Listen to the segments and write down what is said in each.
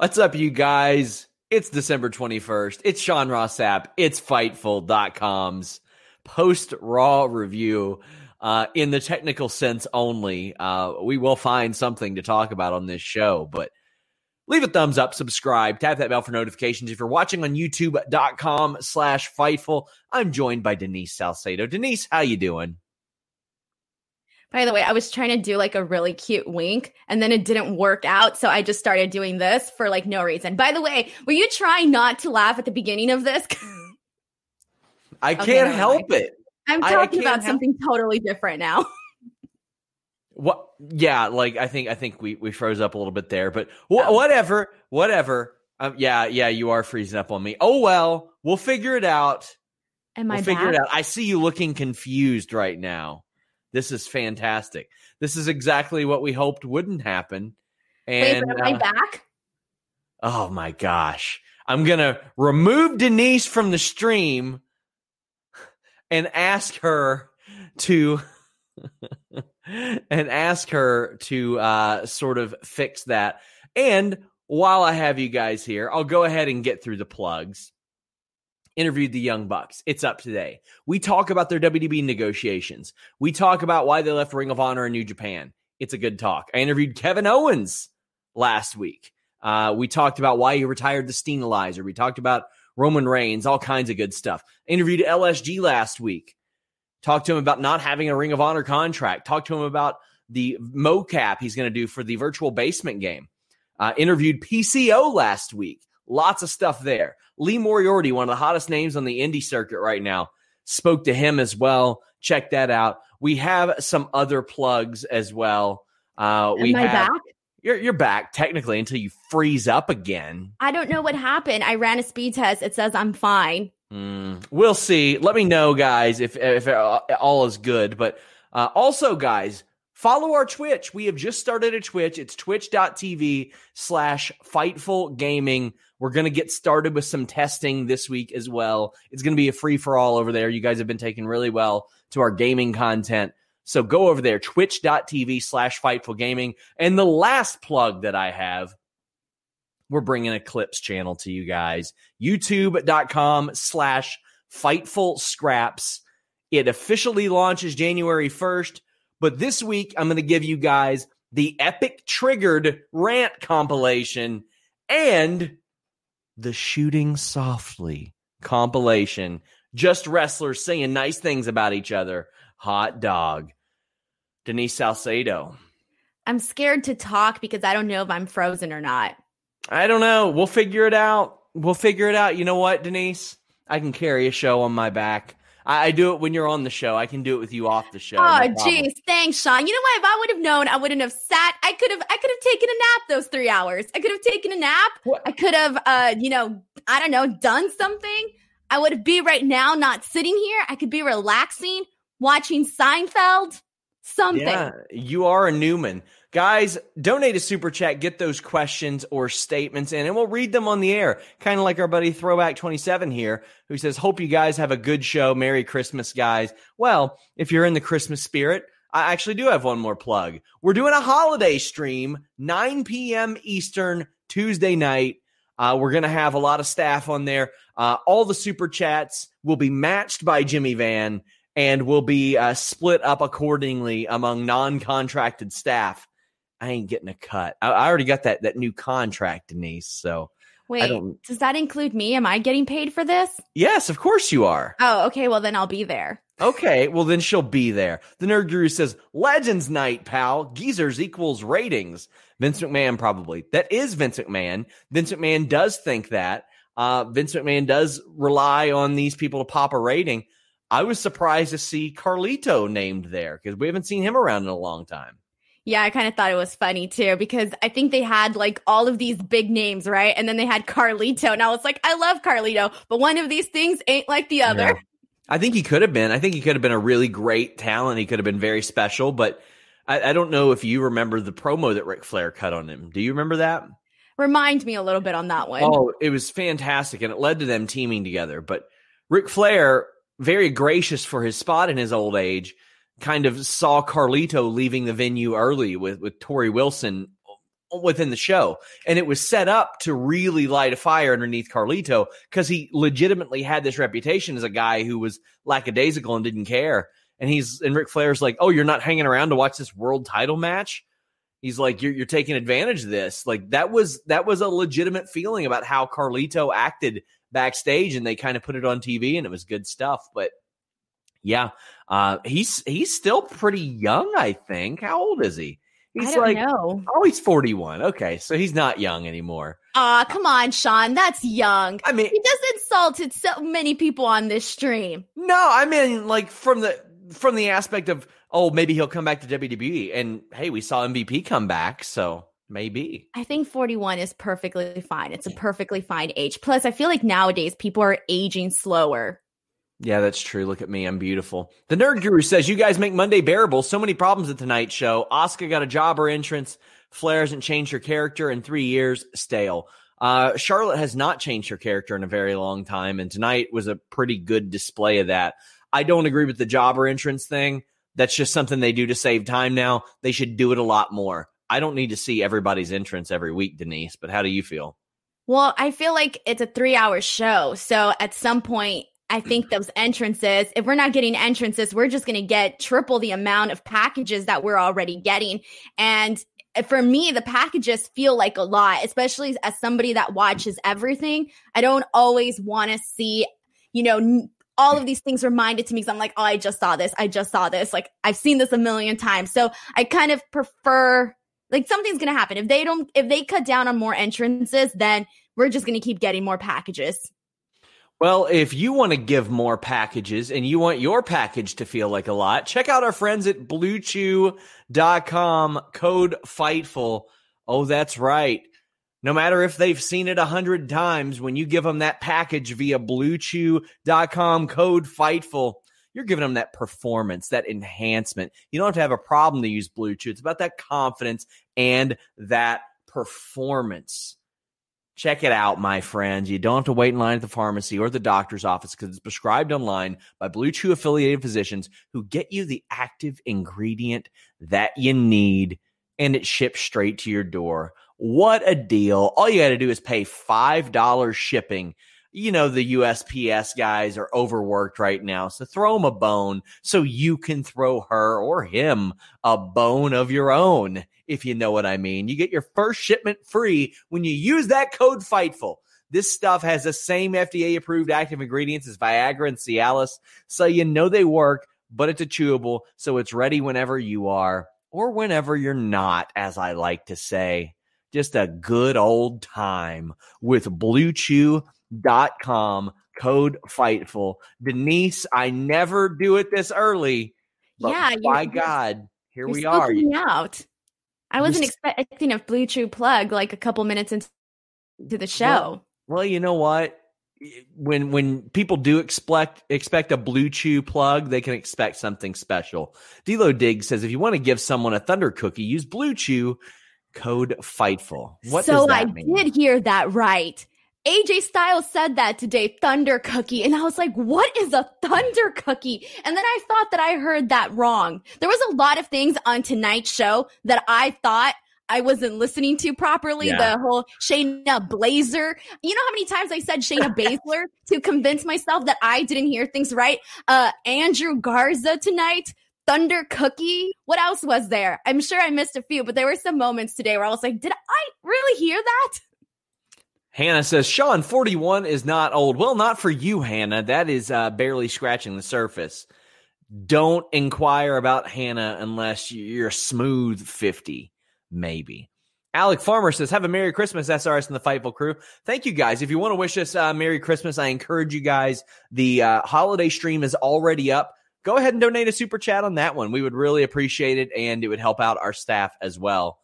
What's up, you guys? It's December 21st. It's Sean Ross Sapp. It's Fightful.com's post Raw review. Uh, in the technical sense only, uh, we will find something to talk about on this show, but leave a thumbs up, subscribe, tap that bell for notifications. If you're watching on youtube.com slash Fightful, I'm joined by Denise Salcedo. Denise, how you doing? By the way, I was trying to do like a really cute wink and then it didn't work out. So I just started doing this for like no reason. By the way, were you trying not to laugh at the beginning of this? I can't help it. I'm talking about something totally different now. what? Yeah, like I think I think we we froze up a little bit there, but wh- oh. whatever, whatever. Um, yeah, yeah, you are freezing up on me. Oh well, we'll figure it out. Am we'll I figure back? it out? I see you looking confused right now. This is fantastic. This is exactly what we hoped wouldn't happen. And Wait, am I uh, back? Oh my gosh. I'm going to remove Denise from the stream and ask her to and ask her to uh, sort of fix that. And while I have you guys here, I'll go ahead and get through the plugs. Interviewed the Young Bucks. It's up today. We talk about their WDB negotiations. We talk about why they left Ring of Honor and New Japan. It's a good talk. I interviewed Kevin Owens last week. Uh, we talked about why he retired the Steenalizer. We talked about Roman Reigns, all kinds of good stuff. interviewed LSG last week. Talked to him about not having a Ring of Honor contract. Talked to him about the mocap he's going to do for the virtual basement game. Uh, interviewed PCO last week. Lots of stuff there. Lee Moriarty, one of the hottest names on the indie circuit right now, spoke to him as well. Check that out. We have some other plugs as well. Uh, we Am I have, back? You're, you're back technically until you freeze up again. I don't know what happened. I ran a speed test. It says I'm fine. Mm, we'll see. Let me know, guys, if if all is good. But uh, also, guys, follow our Twitch. We have just started a Twitch. It's twitch.tv slash Fightful Gaming. We're going to get started with some testing this week as well. It's going to be a free for all over there. You guys have been taking really well to our gaming content. So go over there, twitch.tv slash Fightful Gaming. And the last plug that I have we're bringing a clips channel to you guys youtube.com slash fightful scraps it officially launches january 1st but this week i'm going to give you guys the epic triggered rant compilation and the shooting softly compilation just wrestlers saying nice things about each other hot dog denise salcedo I'm scared to talk because I don't know if I'm frozen or not. I don't know. We'll figure it out. We'll figure it out. You know what, Denise? I can carry a show on my back. I, I do it when you're on the show. I can do it with you off the show. Oh, no jeez, thanks, Sean. You know what? If I would have known, I wouldn't have sat. I could have. I could have taken a nap those three hours. I could have taken a nap. What? I could have, uh, you know, I don't know, done something. I would be right now, not sitting here. I could be relaxing, watching Seinfeld. Something. Yeah, you are a Newman. Guys, donate a super chat, get those questions or statements in, and we'll read them on the air. Kind of like our buddy Throwback27 here, who says, Hope you guys have a good show. Merry Christmas, guys. Well, if you're in the Christmas spirit, I actually do have one more plug. We're doing a holiday stream, 9 p.m. Eastern, Tuesday night. Uh, we're going to have a lot of staff on there. Uh, all the super chats will be matched by Jimmy Van and will be uh, split up accordingly among non contracted staff. I ain't getting a cut. I, I already got that that new contract, Denise. So wait, does that include me? Am I getting paid for this? Yes, of course you are. Oh, okay. Well, then I'll be there. Okay, well then she'll be there. The Nerd Guru says, "Legends Night, pal. Geezers equals ratings." Vince McMahon probably. That is Vince McMahon. Vince McMahon does think that. Uh, Vince McMahon does rely on these people to pop a rating. I was surprised to see Carlito named there because we haven't seen him around in a long time. Yeah, I kind of thought it was funny too because I think they had like all of these big names, right? And then they had Carlito. And I was like, I love Carlito, but one of these things ain't like the other. Yeah. I think he could have been. I think he could have been a really great talent. He could have been very special, but I, I don't know if you remember the promo that Ric Flair cut on him. Do you remember that? Remind me a little bit on that one. Oh, it was fantastic, and it led to them teaming together. But Ric Flair, very gracious for his spot in his old age, kind of saw Carlito leaving the venue early with with Torrie Wilson within the show. And it was set up to really light a fire underneath Carlito because he legitimately had this reputation as a guy who was lackadaisical and didn't care. And he's and Ric Flair's like, Oh, you're not hanging around to watch this world title match? He's like, You're you're taking advantage of this. Like that was that was a legitimate feeling about how Carlito acted backstage, and they kind of put it on TV and it was good stuff. But yeah, uh, he's he's still pretty young, I think. How old is he? He's like, know. oh, he's 41. Okay, so he's not young anymore. Aw, come on, Sean. That's young. I mean, he just insulted so many people on this stream. No, I mean, like from the from the aspect of, oh, maybe he'll come back to WWE, and hey, we saw MVP come back, so maybe. I think 41 is perfectly fine. It's a perfectly fine age. Plus, I feel like nowadays people are aging slower. Yeah, that's true. Look at me. I'm beautiful. The Nerd Guru says, You guys make Monday bearable. So many problems at Tonight Show. Asuka got a jobber entrance. Flair hasn't changed her character in three years. Stale. Uh, Charlotte has not changed her character in a very long time. And tonight was a pretty good display of that. I don't agree with the jobber entrance thing. That's just something they do to save time now. They should do it a lot more. I don't need to see everybody's entrance every week, Denise, but how do you feel? Well, I feel like it's a three hour show. So at some point, I think those entrances, if we're not getting entrances, we're just going to get triple the amount of packages that we're already getting. And for me, the packages feel like a lot, especially as somebody that watches everything. I don't always want to see, you know, all of these things reminded to me because I'm like, oh, I just saw this. I just saw this. Like, I've seen this a million times. So I kind of prefer, like, something's going to happen. If they don't, if they cut down on more entrances, then we're just going to keep getting more packages. Well, if you want to give more packages and you want your package to feel like a lot, check out our friends at bluechew.com code FIGHTFUL. Oh, that's right. No matter if they've seen it a hundred times, when you give them that package via bluechew.com code FIGHTFUL, you're giving them that performance, that enhancement. You don't have to have a problem to use Blue Chew. It's about that confidence and that performance. Check it out, my friends. You don't have to wait in line at the pharmacy or the doctor's office because it's prescribed online by Blue Chew affiliated physicians who get you the active ingredient that you need and it ships straight to your door. What a deal. All you got to do is pay $5 shipping. You know, the USPS guys are overworked right now. So throw them a bone so you can throw her or him a bone of your own if you know what I mean. You get your first shipment free when you use that code FIGHTFUL. This stuff has the same FDA approved active ingredients as Viagra and Cialis, so you know they work, but it's a chewable, so it's ready whenever you are or whenever you're not, as I like to say. Just a good old time with bluechew.com code FIGHTFUL. Denise, I never do it this early. yeah, by God, here we are. Out. I wasn't expecting a Blue Chew plug like a couple minutes into the show. Well, well, you know what? when when people do expect expect a blue chew plug, they can expect something special. D'Lo Dig says if you want to give someone a thunder cookie, use blue chew code Fightful. What so does that I mean? did hear that right. AJ Styles said that today, Thunder Cookie. And I was like, what is a Thunder Cookie? And then I thought that I heard that wrong. There was a lot of things on tonight's show that I thought I wasn't listening to properly. Yeah. The whole Shayna Blazer. You know how many times I said Shayna Baszler to convince myself that I didn't hear things right? Uh, Andrew Garza tonight. Thunder Cookie. What else was there? I'm sure I missed a few, but there were some moments today where I was like, did I really hear that? Hannah says Sean 41 is not old. Well, not for you, Hannah. That is uh, barely scratching the surface. Don't inquire about Hannah unless you're a smooth 50, maybe. Alec Farmer says, Have a Merry Christmas, SRS and the Fightful crew. Thank you guys. If you want to wish us uh, Merry Christmas, I encourage you guys. The uh, holiday stream is already up. Go ahead and donate a super chat on that one. We would really appreciate it, and it would help out our staff as well.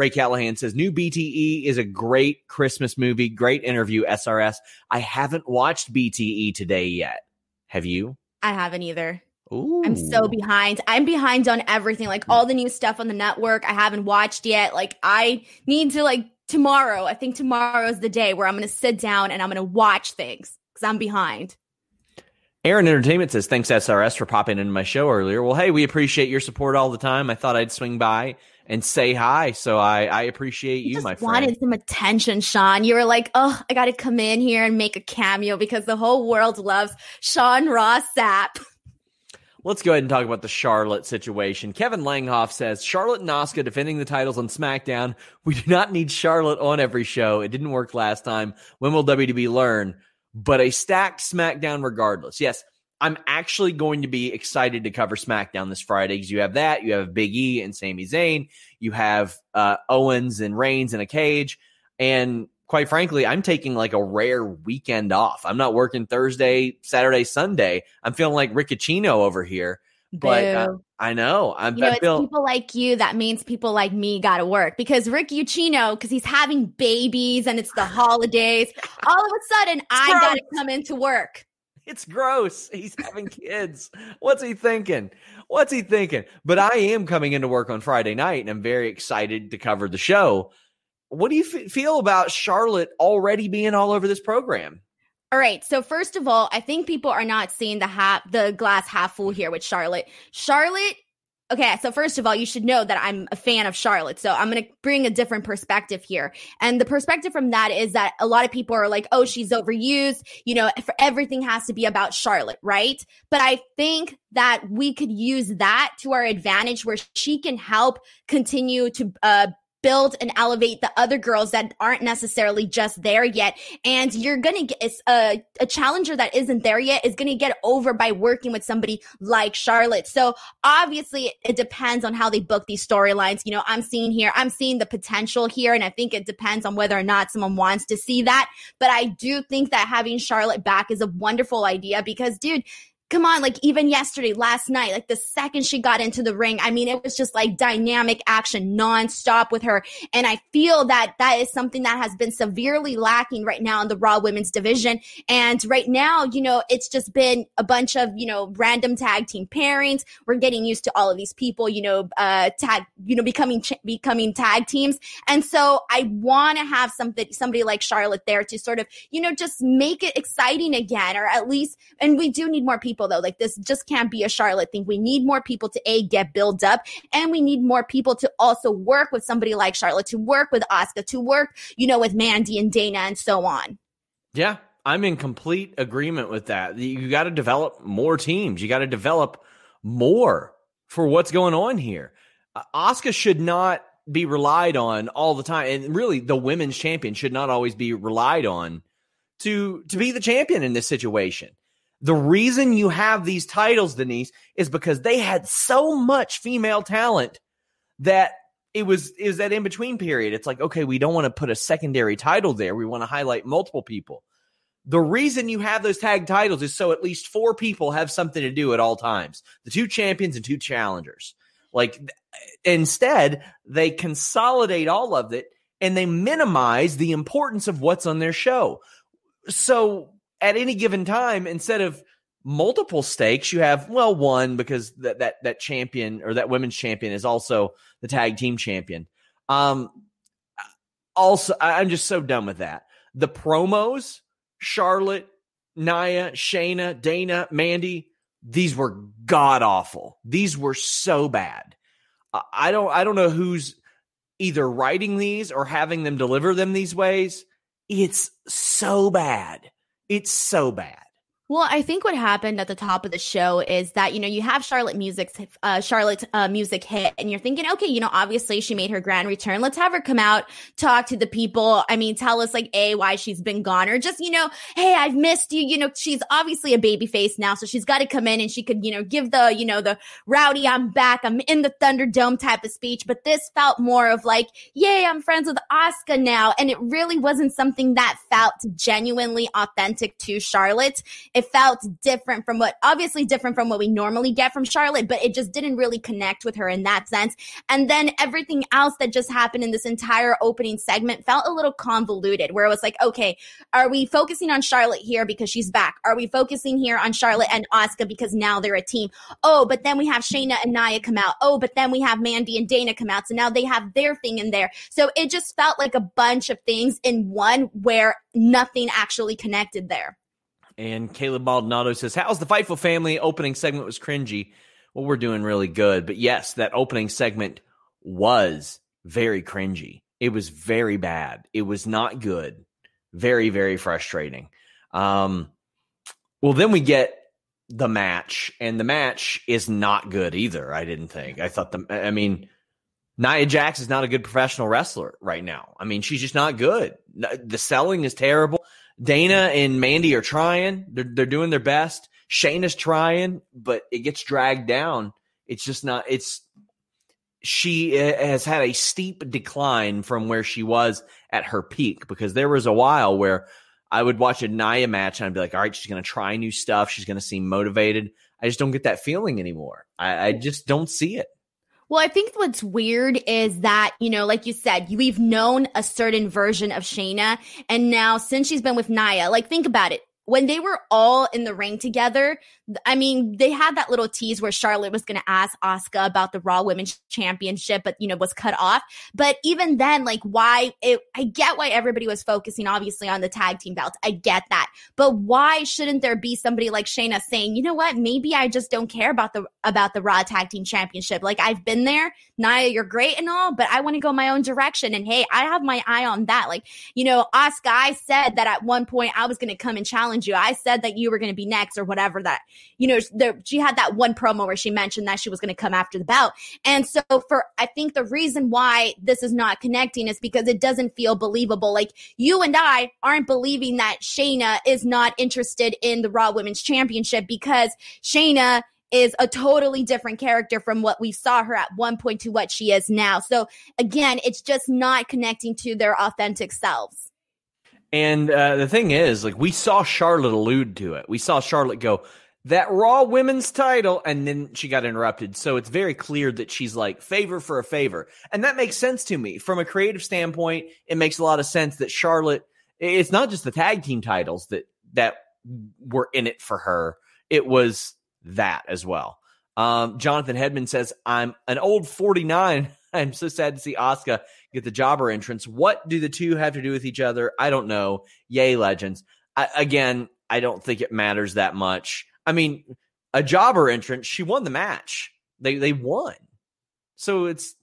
Ray Callahan says, New BTE is a great Christmas movie, great interview, SRS. I haven't watched BTE today yet. Have you? I haven't either. Ooh. I'm so behind. I'm behind on everything. Like all the new stuff on the network, I haven't watched yet. Like I need to like tomorrow. I think tomorrow is the day where I'm going to sit down and I'm going to watch things because I'm behind. Aaron Entertainment says, Thanks, SRS, for popping into my show earlier. Well, hey, we appreciate your support all the time. I thought I'd swing by and say hi. So I, I appreciate you, just my friend. wanted some attention, Sean. You were like, oh, I got to come in here and make a cameo because the whole world loves Sean Ross Sapp. Let's go ahead and talk about the Charlotte situation. Kevin Langhoff says Charlotte and Asuka defending the titles on SmackDown. We do not need Charlotte on every show. It didn't work last time. When will WWE learn? But a stacked SmackDown regardless. Yes, I'm actually going to be excited to cover SmackDown this Friday because you have that. You have Big E and Sami Zayn. You have uh, Owens and Reigns in a cage. And quite frankly, I'm taking like a rare weekend off. I'm not working Thursday, Saturday, Sunday. I'm feeling like Rick Ucchino over here. But uh, Boo. I know. I'm You know, it's people like you that means people like me got to work because Rick Ucchino, because he's having babies and it's the holidays, all of a sudden I got to come into work. It's gross. He's having kids. What's he thinking? What's he thinking? But I am coming into work on Friday night and I'm very excited to cover the show. What do you f- feel about Charlotte already being all over this program? All right. So first of all, I think people are not seeing the half the glass half full here with Charlotte. Charlotte. Okay, so first of all, you should know that I'm a fan of Charlotte. So I'm going to bring a different perspective here. And the perspective from that is that a lot of people are like, "Oh, she's overused." You know, everything has to be about Charlotte, right? But I think that we could use that to our advantage where she can help continue to uh build and elevate the other girls that aren't necessarily just there yet. And you're going to get a, a challenger that isn't there yet is going to get over by working with somebody like Charlotte. So obviously it depends on how they book these storylines. You know, I'm seeing here, I'm seeing the potential here. And I think it depends on whether or not someone wants to see that. But I do think that having Charlotte back is a wonderful idea because dude, come on, like even yesterday, last night, like the second she got into the ring, I mean, it was just like dynamic action nonstop with her. And I feel that that is something that has been severely lacking right now in the Raw women's division. And right now, you know, it's just been a bunch of, you know, random tag team pairings. We're getting used to all of these people, you know, uh, tag, you know, becoming, ch- becoming tag teams. And so I want to have something, somebody like Charlotte there to sort of, you know, just make it exciting again, or at least, and we do need more people though. Like this just can't be a Charlotte thing. We need more people to a get built up, and we need more people to also work with somebody like Charlotte, to work with Asuka, to work, you know, with Mandy and Dana and so on. Yeah, I'm in complete agreement with that. You got to develop more teams. You got to develop more for what's going on here. Uh, Asuka should not be relied on all the time, and really, the women's champion should not always be relied on to to be the champion in this situation. The reason you have these titles, Denise, is because they had so much female talent that it was is that in between period. It's like, okay, we don't want to put a secondary title there. We want to highlight multiple people. The reason you have those tag titles is so at least four people have something to do at all times. The two champions and two challengers. Like instead, they consolidate all of it and they minimize the importance of what's on their show. So at any given time, instead of multiple stakes, you have well one because that that that champion or that women's champion is also the tag team champion. Um, also, I'm just so done with that. The promos, Charlotte, Nia, Shayna, Dana, Mandy, these were god awful. These were so bad. I don't I don't know who's either writing these or having them deliver them these ways. It's so bad. It's so bad. Well, I think what happened at the top of the show is that you know you have Charlotte Music's uh, Charlotte uh, music hit, and you're thinking, okay, you know, obviously she made her grand return. Let's have her come out, talk to the people. I mean, tell us like a why she's been gone, or just you know, hey, I've missed you. You know, she's obviously a baby face now, so she's got to come in and she could you know give the you know the rowdy, I'm back, I'm in the Thunderdome type of speech. But this felt more of like, yay, I'm friends with Asuka now, and it really wasn't something that felt genuinely authentic to Charlotte. It felt different from what obviously different from what we normally get from Charlotte, but it just didn't really connect with her in that sense. And then everything else that just happened in this entire opening segment felt a little convoluted, where it was like, okay, are we focusing on Charlotte here because she's back? Are we focusing here on Charlotte and Asuka because now they're a team? Oh, but then we have Shayna and Nia come out. Oh, but then we have Mandy and Dana come out. So now they have their thing in there. So it just felt like a bunch of things in one where nothing actually connected there. And Caleb Maldonado says, How's the Fightful family opening segment was cringy? Well, we're doing really good. But yes, that opening segment was very cringy. It was very bad. It was not good. Very, very frustrating. Um, well, then we get the match, and the match is not good either. I didn't think. I thought the, I mean, Nia Jax is not a good professional wrestler right now. I mean, she's just not good. The selling is terrible. Dana and Mandy are trying. They're they're doing their best. Shane is trying, but it gets dragged down. It's just not. It's she eh, has had a steep decline from where she was at her peak because there was a while where I would watch a Nia match and I'd be like, all right, she's going to try new stuff. She's going to seem motivated. I just don't get that feeling anymore. I, I just don't see it. Well, I think what's weird is that, you know, like you said, we've known a certain version of Shayna. And now since she's been with Nia, like think about it when they were all in the ring together, I mean, they had that little tease where Charlotte was going to ask Asuka about the Raw Women's Championship, but you know, was cut off. But even then, like, why? It, I get why everybody was focusing, obviously, on the tag team belts. I get that, but why shouldn't there be somebody like Shayna saying, you know what? Maybe I just don't care about the about the Raw Tag Team Championship. Like, I've been there, Nia, you're great and all, but I want to go my own direction. And hey, I have my eye on that. Like, you know, Asuka, I said that at one point I was going to come and challenge you. I said that you were going to be next or whatever that, you know, there, she had that one promo where she mentioned that she was going to come after the belt. And so for, I think the reason why this is not connecting is because it doesn't feel believable. Like you and I aren't believing that Shayna is not interested in the Raw Women's Championship because Shayna is a totally different character from what we saw her at one point to what she is now. So again, it's just not connecting to their authentic selves. And uh, the thing is, like, we saw Charlotte allude to it. We saw Charlotte go, that Raw women's title, and then she got interrupted. So it's very clear that she's like, favor for a favor. And that makes sense to me. From a creative standpoint, it makes a lot of sense that Charlotte, it's not just the tag team titles that, that were in it for her, it was that as well. Um, Jonathan Hedman says, I'm an old 49. I'm so sad to see Asuka get the jobber entrance. What do the two have to do with each other? I don't know. Yay, legends. I, again, I don't think it matters that much. I mean, a jobber entrance, she won the match. They they won. So it's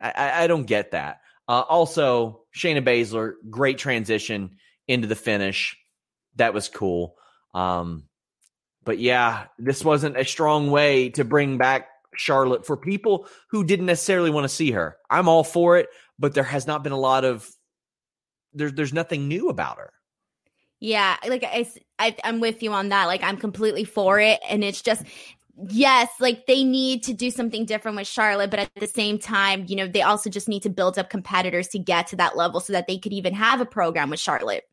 I, I don't get that. Uh, also, Shayna Baszler, great transition into the finish. That was cool. Um, but yeah, this wasn't a strong way to bring back Charlotte for people who didn't necessarily want to see her. I'm all for it, but there has not been a lot of there's there's nothing new about her. Yeah, like I, I I'm with you on that. Like I'm completely for it, and it's just yes, like they need to do something different with Charlotte, but at the same time, you know, they also just need to build up competitors to get to that level so that they could even have a program with Charlotte.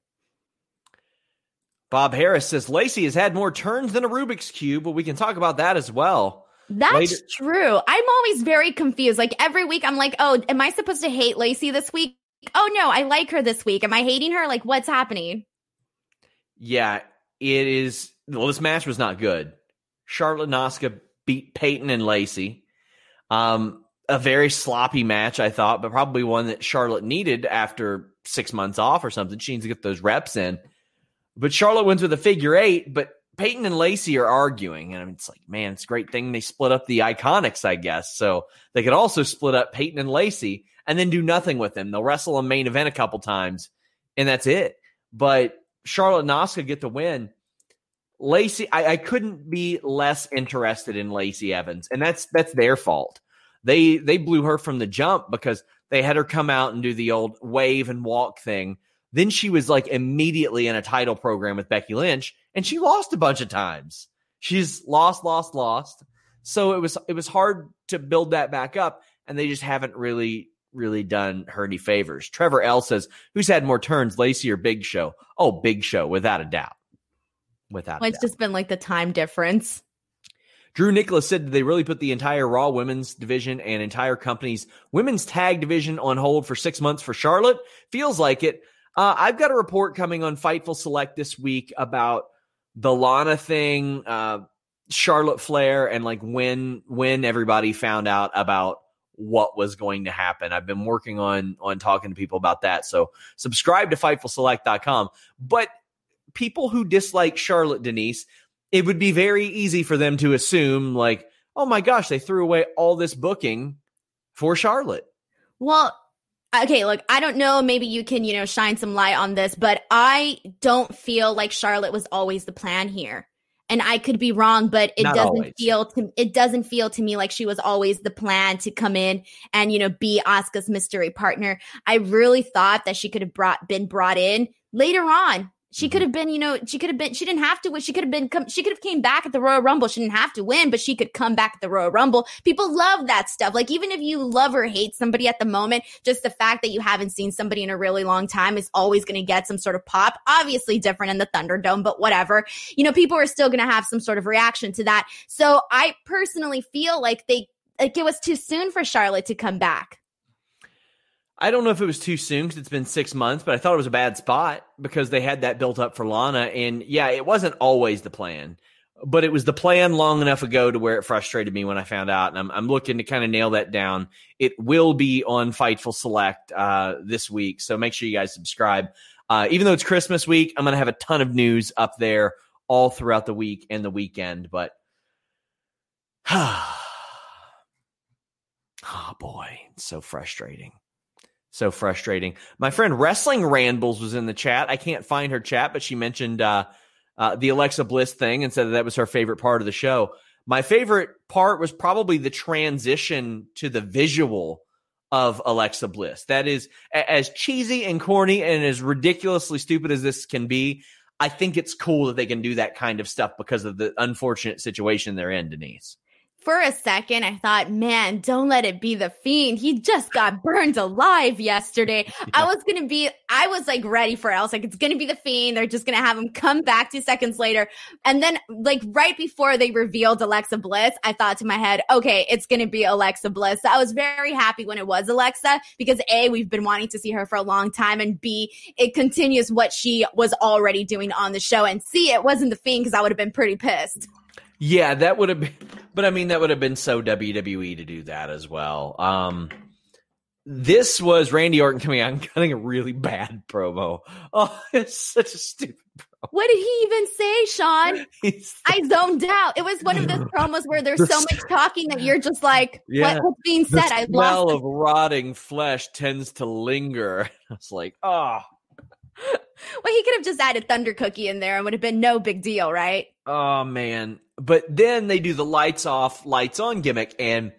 Bob Harris says Lacey has had more turns than a Rubik's Cube, but we can talk about that as well. That's Later. true. I'm always very confused. Like every week, I'm like, oh, am I supposed to hate Lacey this week? Oh no, I like her this week. Am I hating her? Like, what's happening? Yeah, it is well, this match was not good. Charlotte Asuka beat Peyton and Lacey. Um, a very sloppy match, I thought, but probably one that Charlotte needed after six months off or something. She needs to get those reps in. But Charlotte wins with a figure eight, but Peyton and Lacey are arguing. And I mean, it's like, man, it's a great thing they split up the IIconics, I guess. So they could also split up Peyton and Lacey and then do nothing with them. They'll wrestle a main event a couple times and that's it. But Charlotte and get the win. Lacey, I, I couldn't be less interested in Lacey Evans, and that's that's their fault. They they blew her from the jump because they had her come out and do the old wave and walk thing. Then she was like immediately in a title program with Becky Lynch, and she lost a bunch of times. She's lost, lost, lost. So it was it was hard to build that back up, and they just haven't really really done her any favors. Trevor L says, "Who's had more turns, Lacey or Big Show?" Oh, Big Show, without a doubt. Without, well, it's doubt. just been like the time difference. Drew Nicholas said, "Did they really put the entire Raw Women's division and entire company's women's tag division on hold for six months for Charlotte?" Feels like it. Uh, I've got a report coming on Fightful Select this week about the Lana thing, uh, Charlotte Flair, and like when when everybody found out about what was going to happen. I've been working on on talking to people about that. So subscribe to FightfulSelect.com. But people who dislike Charlotte Denise, it would be very easy for them to assume like, oh my gosh, they threw away all this booking for Charlotte. Well, okay, look, I don't know. Maybe you can, you know, shine some light on this, but I don't feel like Charlotte was always the plan here. And I could be wrong, but it Not doesn't always. feel to it doesn't feel to me like she was always the plan to come in and you know be Asuka's mystery partner. I really thought that she could have brought been brought in later on. She Mm-hmm. could have been, you know, she could have been. She didn't have to win. She could have been. Come, she could have came back at the Royal Rumble. She didn't have to win, but she could come back at the Royal Rumble. People love that stuff. Like even if you love or hate somebody at the moment, just the fact that you haven't seen somebody in a really long time is always going to get some sort of pop. Obviously different in the Thunderdome, but whatever. You know, people are still going to have some sort of reaction to that. So I personally feel like they like it was too soon for Charlotte to come back. I don't know if it was too soon because it's been six months, but I thought it was a bad spot because they had that built up for Lana. And yeah, it wasn't always the plan, but it was the plan long enough ago to where it frustrated me when I found out. And I'm, I'm looking to kind of nail that down. It will be on Fightful Select uh, this week. So make sure you guys subscribe. Uh, even though it's Christmas week, I'm going to have a ton of news up there all throughout the week and the weekend. But, oh boy, it's so frustrating. So frustrating. My friend Wrestling Rambles was in the chat. I can't find her chat, but she mentioned uh, uh, the Alexa Bliss thing and said that, that was her favorite part of the show. My favorite part was probably the transition to the visual of Alexa Bliss. That is as cheesy and corny and as ridiculously stupid as this can be. I think it's cool that they can do that kind of stuff because of the unfortunate situation they're in, Denise. For a second, I thought, man, don't let it be the fiend. He just got burned alive yesterday. I was gonna be, I was like ready for it. I was like, it's gonna be the fiend. They're just gonna have him come back two seconds later. And then, like, right before they revealed Alexa Bliss, I thought to my head, okay, it's gonna be Alexa Bliss. So I was very happy when it was Alexa because A, we've been wanting to see her for a long time, and B, it continues what she was already doing on the show. And C, it wasn't the fiend because I would have been pretty pissed. Yeah, that would have been, but I mean, that would have been so WWE to do that as well. Um, this was Randy Orton coming out and cutting a really bad promo. Oh, it's such a stupid. promo. What did he even say, Sean? I zoned out. It was one of those promos where there's so much talking that you're just like, Yeah. what, what's being said? I smell of rotting flesh tends to linger. I was like, oh, well, he could have just added Thunder Cookie in there and would have been no big deal, right? oh man. But then they do the lights off, lights on gimmick, and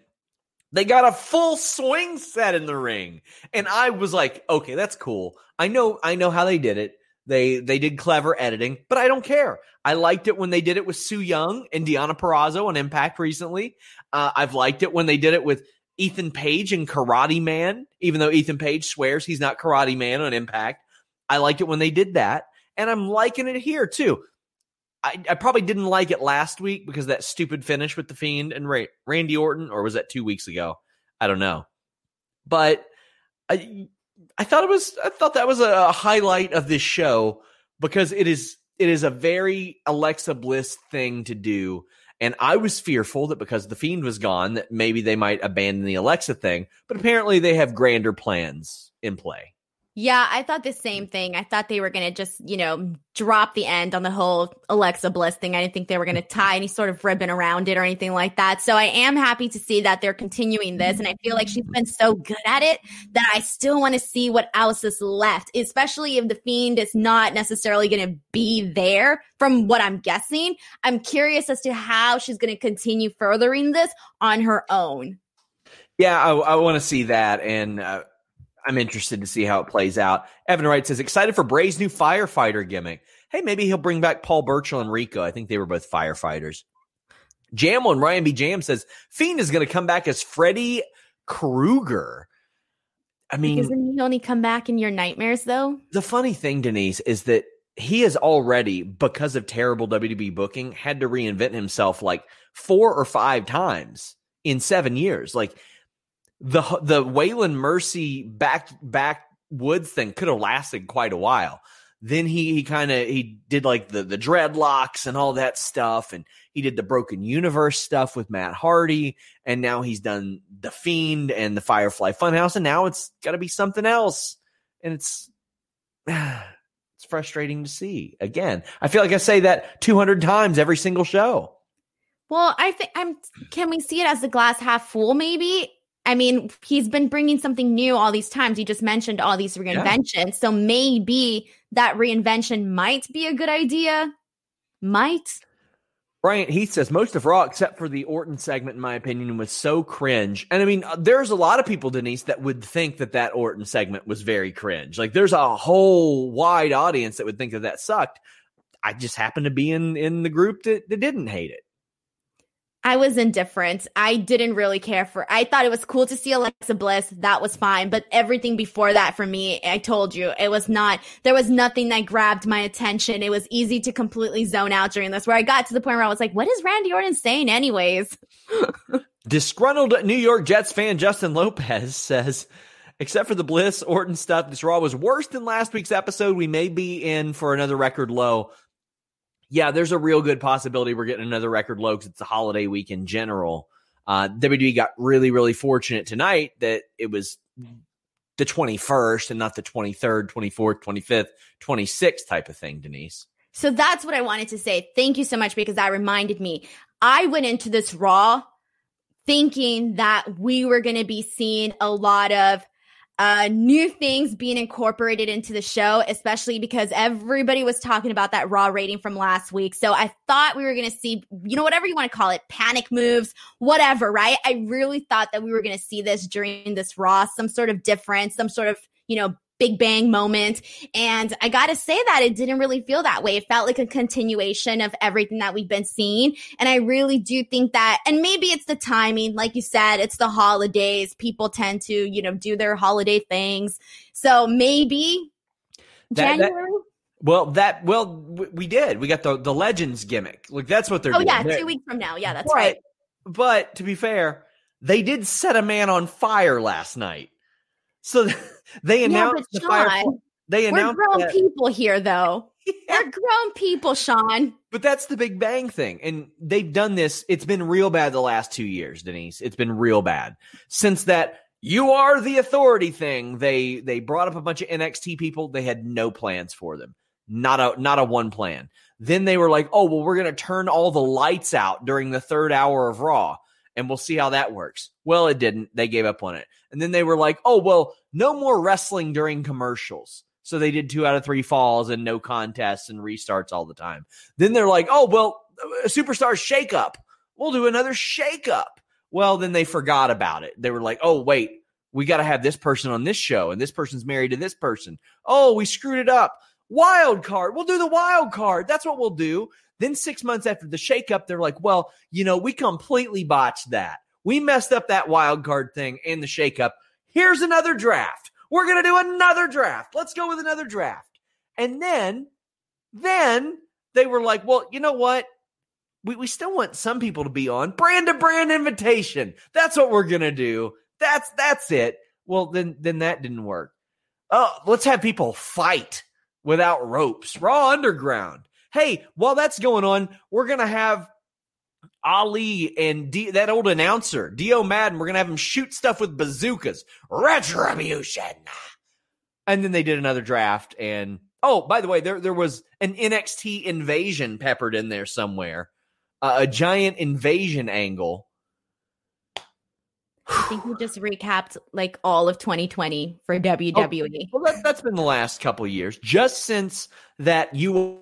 they got a full swing set in the ring. And I was like, okay, that's cool. I know, I know how they did it. They they did clever editing, but I don't care. I liked it when they did it with Su Yung and Deonna Purrazzo on Impact recently. Uh, I've liked it when they did it with Ethan Page and Karate Man, even though Ethan Page swears he's not Karate Man on Impact. I like it when they did that, and I'm liking it here too. I, I probably didn't like it last week because that stupid finish with the Fiend and Ra- Randy Orton, or was that two weeks ago? I don't know, but I I thought it was I thought that was a highlight of this show because it is it is a very Alexa Bliss thing to do. And I was fearful that because the Fiend was gone, that maybe they might abandon the Alexa thing. But apparently, they have grander plans in play. Yeah, I thought the same thing. I thought they were going to just, you know, drop the end on the whole Alexa Bliss thing. I didn't think they were going to tie any sort of ribbon around it or anything like that. So I am happy to see that they're continuing this. And I feel like she's been so good at it that I still want to see what else is left, especially if the Fiend is not necessarily going to be there from what I'm guessing. I'm curious as to how she's going to continue furthering this on her own. Yeah, I, I want to see that. And, uh, I'm interested to see how it plays out. Evan Wright says, excited for Bray's new firefighter gimmick. Hey, maybe he'll bring back Paul Burchill and Rico. I think they were both firefighters. Jamel and Ryan B. Jam says, Fiend is going to come back as Freddy Krueger. I mean, doesn't he only come back in your nightmares, though? The funny thing, Denise, is that he has already, because of terrible WWE booking, had to reinvent himself like four or five times in seven years. Like the the Waylon Mercy back backwoods thing could have lasted quite a while. Then he he kind of he did like the the dreadlocks and all that stuff, and he did the Broken Universe stuff with Matt Hardy, and now he's done the Fiend and the Firefly Funhouse, and now it's got to be something else, and it's it's frustrating to see. Again, I feel like I say that two hundred times every single show. Well, I think I'm. Can we see it as the glass half full? Maybe I mean, he's been bringing something new all these times. You just mentioned all these reinventions. Yeah. So maybe that reinvention might be a good idea. Might. Bryant Heath says most of Raw, except for the Orton segment, in my opinion, was so cringe. And I mean, uh, there's a lot of people, Denise, that would think that that Orton segment was very cringe. Like, there's a whole wide audience that would think that that sucked. I just happened to be in in the group that, that didn't hate it. I was indifferent. I didn't really care for. I thought it was cool to see Alexa Bliss. That was fine, but everything before that for me, I told you, it was not. There was nothing that grabbed my attention. It was easy to completely zone out during this. Where I got to the point where I was like, "What is Randy Orton saying, anyways?" Disgruntled New York Jets fan Justin Lopez says, "Except for the Bliss Orton stuff, this Raw was worse than last week's episode. We may be in for another record low." Yeah, there's a real good possibility we're getting another record low because it's a holiday week in general. Uh, WWE got really, really fortunate tonight that it was the 21st and not the 23rd, 24th, 25th, 26th type of thing, Denise. So that's what I wanted to say. Thank you so much because that reminded me. I went into this Raw thinking that we were going to be seeing a lot of uh, new things being incorporated into the show, especially because everybody was talking about that raw rating from last week. So I thought we were going to see, you know, whatever you want to call it, panic moves, whatever, right? I really thought that we were going to see this during this raw, some sort of difference, some sort of, you know, big bang moment. And I got to say that it didn't really feel that way. It felt like a continuation of everything that we've been seeing. And I really do think that, and maybe it's the timing. Like you said, it's the holidays. People tend to, you know, do their holiday things. So maybe that, January. That- well, that well, we did. We got the the legends gimmick. Like that's what they're. Oh doing. yeah, they're, two weeks from now. Yeah, that's but, right. But to be fair, they did set a man on fire last night. So they announced yeah, the fire. They announced we're grown that, people here, though. Yeah. We're grown people, Sean. But that's the Big Bang thing, and they've done this. It's been real bad the last two years, Denise. It's been real bad since that "you are the authority" thing. They they brought up a bunch of NXT people. They had no plans for them. Not a not a one plan. Then they were like, "Oh well, we're going to turn all the lights out during the third hour of Raw." And we'll see how that works. Well, it didn't. They gave up on it. And then they were like, oh, well, no more wrestling during commercials. So they did two out of three falls and no contests and restarts all the time. Then they're like, oh, well, superstar shakeup. We'll do another shakeup. Well, then they forgot about it. They were like, oh, wait, we got to have this person on this show and this person's married to this person. Oh, we screwed it up. Wild card. We'll do the wild card. That's what we'll do. Then six months after the shakeup, they're like, well, you know, we completely botched that. We messed up that wild card thing and the shakeup. Here's another draft. We're going to do another draft. Let's go with another draft. And then, then they were like, well, you know what? We, we still want some people to be on brand to brand invitation. That's what we're going to do. That's, that's it. Well, then, then that didn't work. Oh, let's have people fight without ropes. Raw Underground. Hey, while that's going on, we're gonna have Ali and D, that old announcer, Dio Maddin, we're gonna have him shoot stuff with bazookas. Retribution. And then they did another draft, and oh, by the way, there there was an NXT invasion peppered in there somewhere, uh, a giant invasion angle. I think we just recapped like all of 2020 for WWE. Oh, well, that, that's been the last couple years, just since that you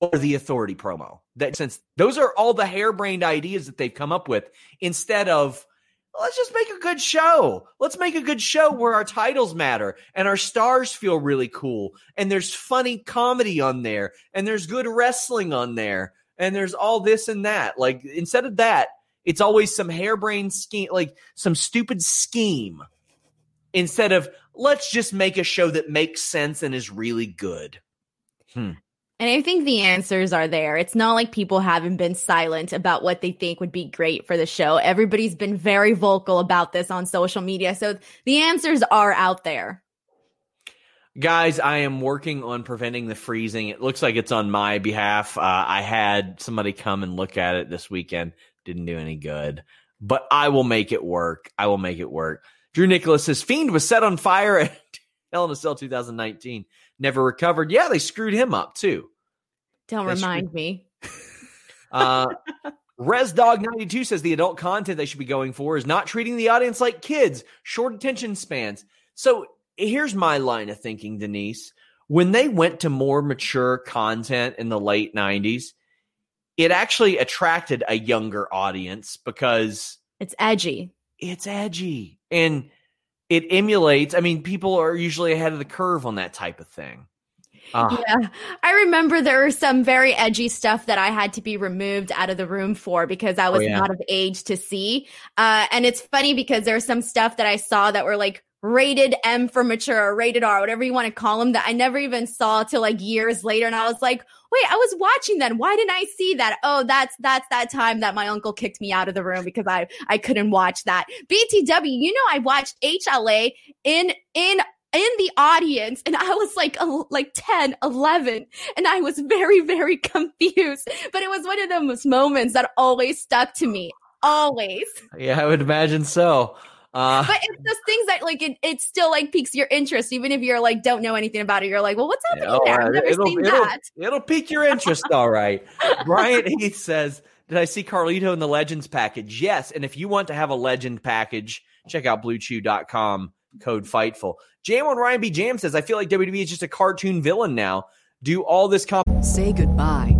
or the authority promo. That since those are all the harebrained ideas that they've come up with, instead of let's just make a good show. Let's make a good show where our titles matter and our stars feel really cool and there's funny comedy on there and there's good wrestling on there and there's all this and that. Like instead of that, it's always some harebrained scheme, like some stupid scheme instead of let's just make a show that makes sense and is really good. Hmm. And I think the answers are there. It's not like people haven't been silent about what they think would be great for the show. Everybody's been very vocal about this on social media. So the answers are out there. Guys, I am working on preventing the freezing. It looks like it's on my behalf. Uh, I had somebody come and look at it this weekend. Didn't do any good, but I will make it work. I will make it work. Drew Nicholas says Fiend was set on fire at Hell in a Cell 2019 never recovered. Yeah, they screwed him up too. Don't they remind screwed- me. uh, Res Dog 92 says the adult content they should be going for is not treating the audience like kids, short attention spans. So here's my line of thinking, Denise. When they went to more mature content in the late 90s, it actually attracted a younger audience because it's edgy. It's edgy. And it emulates. I mean, people are usually ahead of the curve on that type of thing. Uh, yeah, I remember there was some very edgy stuff that I had to be removed out of the room for because I oh, was oh, yeah. not of age to see. Uh, and it's funny because there's some stuff that I saw that were like rated M for mature or rated R, whatever you want to call them, that I never even saw till like years later. And I was like, wait, I was watching that. Why didn't I see that? Oh, that's that's that time that my uncle kicked me out of the room because I I couldn't watch that. BTW, you know, I watched HLA in in in the audience and I was like like 10, 11 and I was very very confused. But it was one of those moments that always stuck to me. Always. Yeah, I would imagine so. Uh, but it's those things that like it, it still like piques your interest, even if you're like don't know anything about it. You're like, well, what's happening yeah, there? I've never it'll, seen it'll, that. It'll pique your interest, all right. Brian Heath says, "Did I see Carlito in the Legends package?" Yes, and if you want to have a Legend package, check out BlueChew.com. Code Fightful. Jam on Ryan B. Jam says, "I feel like WWE is just a cartoon villain now." Do all this comp- Say goodbye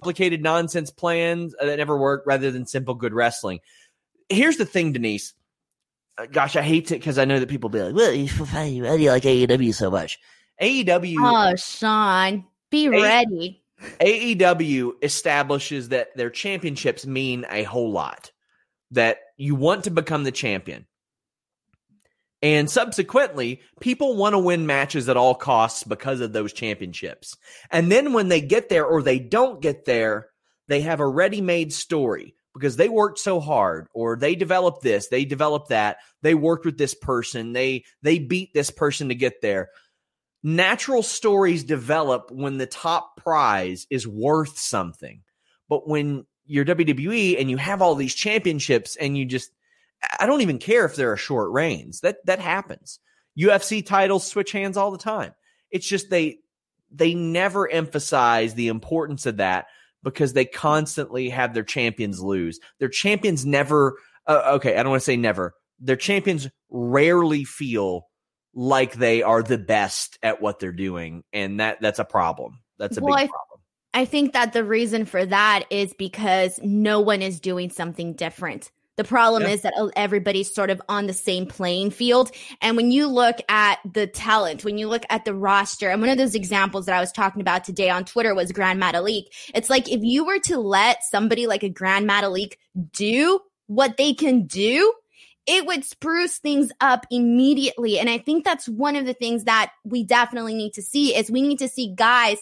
complicated nonsense plans that never work rather than simple good wrestling. Here's the thing, Denise. Uh, gosh, I hate it because I know that people be like, "Well, why do you like AEW so much?" AEW. Oh, Sean, be A- ready. AEW establishes that their championships mean a whole lot. That you want to become the champion. And subsequently, people want to win matches at all costs because of those championships. And then when they get there or they don't get there, they have a ready made story because they worked so hard or they developed this, they developed that, they worked with this person, they they beat this person to get there. Natural stories develop when the top prize is worth something. But when you're WWE and you have all these championships and you just I don't even care if there are short reigns. That that happens. UFC titles switch hands all the time. It's just they they never emphasize the importance of that because they constantly have their champions lose. Their champions never, uh, okay, I don't want to say never. Their champions rarely feel like they are the best at what they're doing, and that that's a problem. That's a well, big problem. I think that the reason for that is because no one is doing something different. The problem yeah. is that uh, everybody's sort of on the same playing field. And when you look at the talent, when you look at the roster, and one of those examples that I was talking about today on Twitter was Grand Metalik. It's like if you were to let somebody like a Grand Metalik do what they can do, it would spruce things up immediately. And I think that's one of the things that we definitely need to see is we need to see guys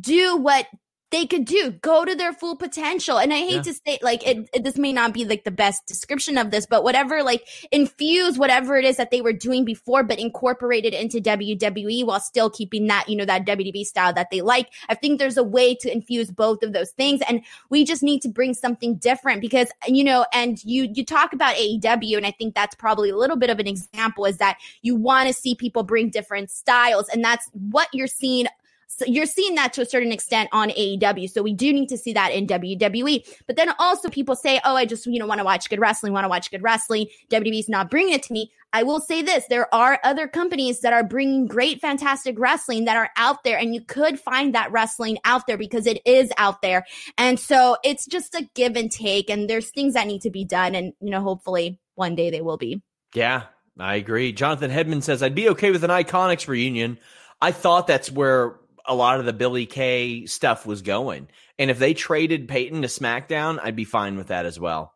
do what they could do go to their full potential and i hate yeah. to say like it, it, this may not be like the best description of this but whatever like infuse whatever it is that they were doing before but incorporate it into wwe while still keeping that you know that wwe style that they like i think there's a way to infuse both of those things and we just need to bring something different because you know and you you talk about aew and i think that's probably a little bit of an example is that you want to see people bring different styles and that's what you're seeing so you're seeing that to a certain extent on AEW. So we do need to see that in WWE. But then also people say, oh, I just, you know, want to watch good wrestling, want to watch good wrestling. WWE's not bringing it to me. I will say this there are other companies that are bringing great, fantastic wrestling that are out there, and you could find that wrestling out there because it is out there. And so it's just a give and take, and there's things that need to be done. And, you know, hopefully one day they will be. Yeah, I agree. Jonathan Hedman says, I'd be okay with an IIconics reunion. I thought that's where a lot of the Billy Kay stuff was going. And if they traded Peyton to SmackDown, I'd be fine with that as well.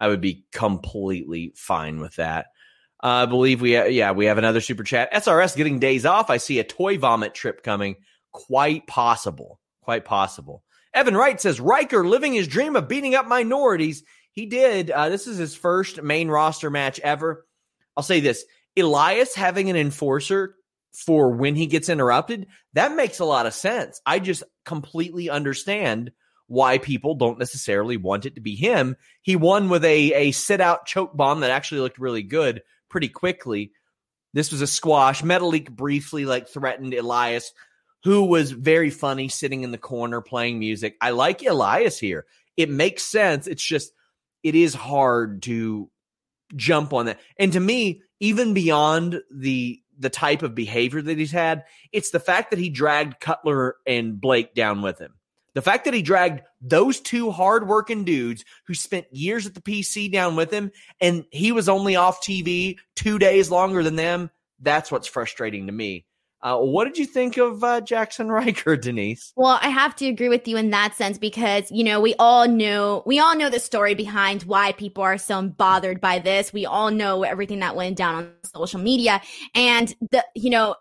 I would be completely fine with that. Uh, I believe we, yeah, we have another super chat. SRS getting days off. I see a toy vomit trip coming. Quite possible. Quite possible. Evan Wright says Ryker living his dream of beating up minorities. He did. Uh, this is his first main roster match ever. I'll say this Elias having an enforcer for when he gets interrupted, that makes a lot of sense. I just completely understand why people don't necessarily want it to be him. He won with a, a sit out choke bomb that actually looked really good pretty quickly. This was a squash. Metalik briefly like threatened Elias, who was very funny sitting in the corner playing music. I like Elias here. It makes sense. It's just it is hard to jump on that. And to me, even beyond the the type of behavior that he's had. It's the fact that he dragged Cutler and Blake down with him. The fact that he dragged those two hardworking dudes who spent years at the PC down with him and he was only off TV two days longer than them, that's what's frustrating to me. Uh, what did you think of uh, Jaxson Ryker, Denise? Well, I have to agree with you in that sense because you know we all know we all know the story behind why people are so bothered by this. We all know everything that went down on social media, and the you know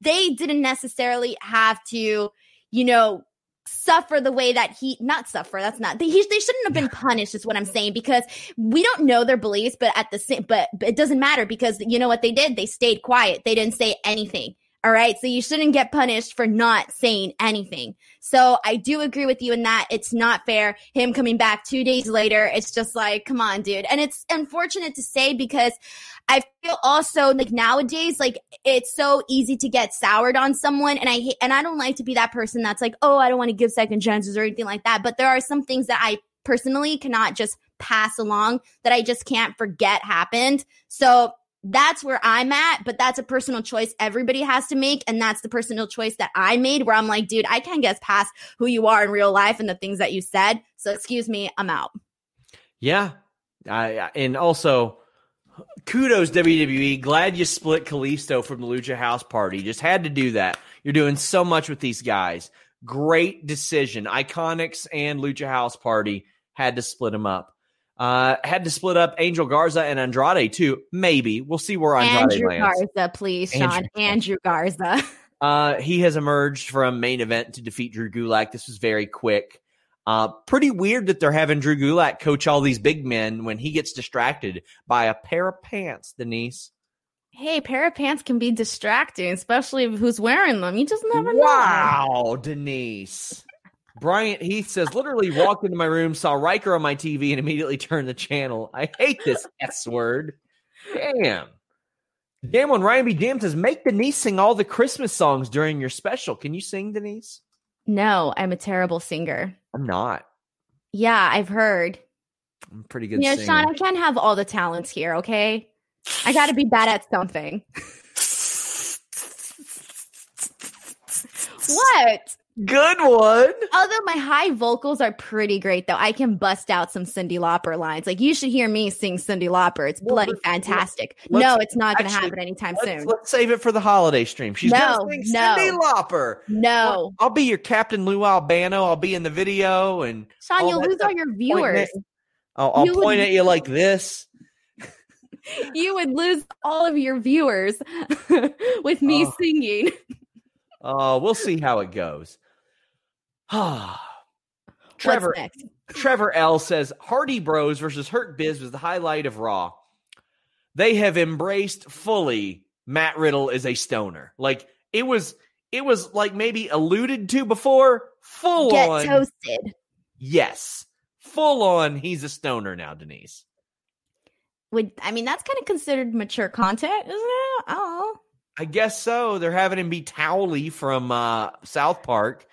they didn't necessarily have to you know suffer the way that he not suffer that's not they, he, they shouldn't have been punished is what i'm saying because we don't know their beliefs but at the same but, but it doesn't matter because you know what they did? They stayed quiet. They didn't say anything all right. So you shouldn't get punished for not saying anything. So I do agree with you in that it's not fair. Him coming back two days later, it's just like, come on, dude. And it's unfortunate to say because I feel also like nowadays, like it's so easy to get soured on someone. And I hate, and I don't like to be that person that's like, oh, I don't want to give second chances or anything like that. But there are some things that I personally cannot just pass along that I just can't forget happened. So that's where I'm at, but that's a personal choice everybody has to make. And that's the personal choice that I made where I'm like, dude, I can't guess past who you are in real life and the things that you said. So excuse me, I'm out. Yeah. I, and also, kudos WWE. Glad you split Kalisto from the Lucha House Party. Just had to do that. You're doing so much with these guys. Great decision. IIconics and Lucha House Party had to split them up. Uh, had to split up Angel Garza and Andrade too. Maybe we'll see where Andrade Andrew lands. Garza, please, Sean. Andrew, Andrew Garza. uh, he has emerged from main event to defeat Drew Gulak. This was very quick. Uh, pretty weird that they're having Drew Gulak coach all these big men when he gets distracted by a pair of pants, Denise. Hey, pair of pants can be distracting, especially who's wearing them. You just never know. Wow, Denise. Bryant Heath says, literally walked into my room, saw Ryker on my TV, and immediately turned the channel. I hate this S word. Damn. Damn one Ryan B. Jam says, make Denise sing all the Christmas songs during your special. Can you sing, Denise? No, I'm a terrible singer. I'm not. Yeah, I've heard. I'm pretty good. Yeah, singer. Sean, I can't have all the talents here, okay? I got to be bad at something. what? Good one. Although my high vocals are pretty great, though, I can bust out some Cyndi Lauper lines. Like you should hear me sing Cyndi Lauper. It's bloody fantastic. no, it's not going to happen anytime Let's, soon. let's save it for the holiday stream. She's No, gonna sing no. Cyndi Lauper. No, I'll be your Captain Lou Albano. I'll be in the video, and Sean, you'll lose all your viewers. I'll, I'll You would- point at you like this. You would lose all of your viewers with me Oh. singing. Oh, we'll see how it goes. Trevor? Trevor L says Hardy Bros versus Hurt Biz was the highlight of Raw. They have embraced fully Matt Riddle is a stoner. Like it was it was like maybe alluded to before, full Get on. toasted. Yes. Full on he's a stoner now, Denise. Would I mean that's kind of considered mature content, isn't it? Oh, I guess so. They're having him be Towelie from uh, South Park.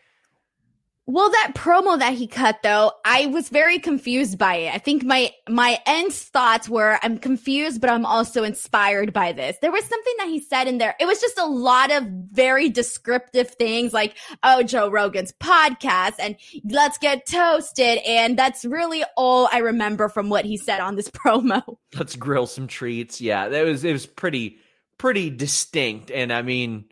Well, that promo that he cut though, I was very confused by it. I think my my end thoughts were I'm confused, but I'm also inspired by this. There was something that he said in there. It was just a lot of very descriptive things like, oh, Joe Rogan's podcast and let's get toasted. And that's really all I remember from what he said on this promo. let's grill some treats. Yeah, that was it was pretty pretty distinct, and I mean,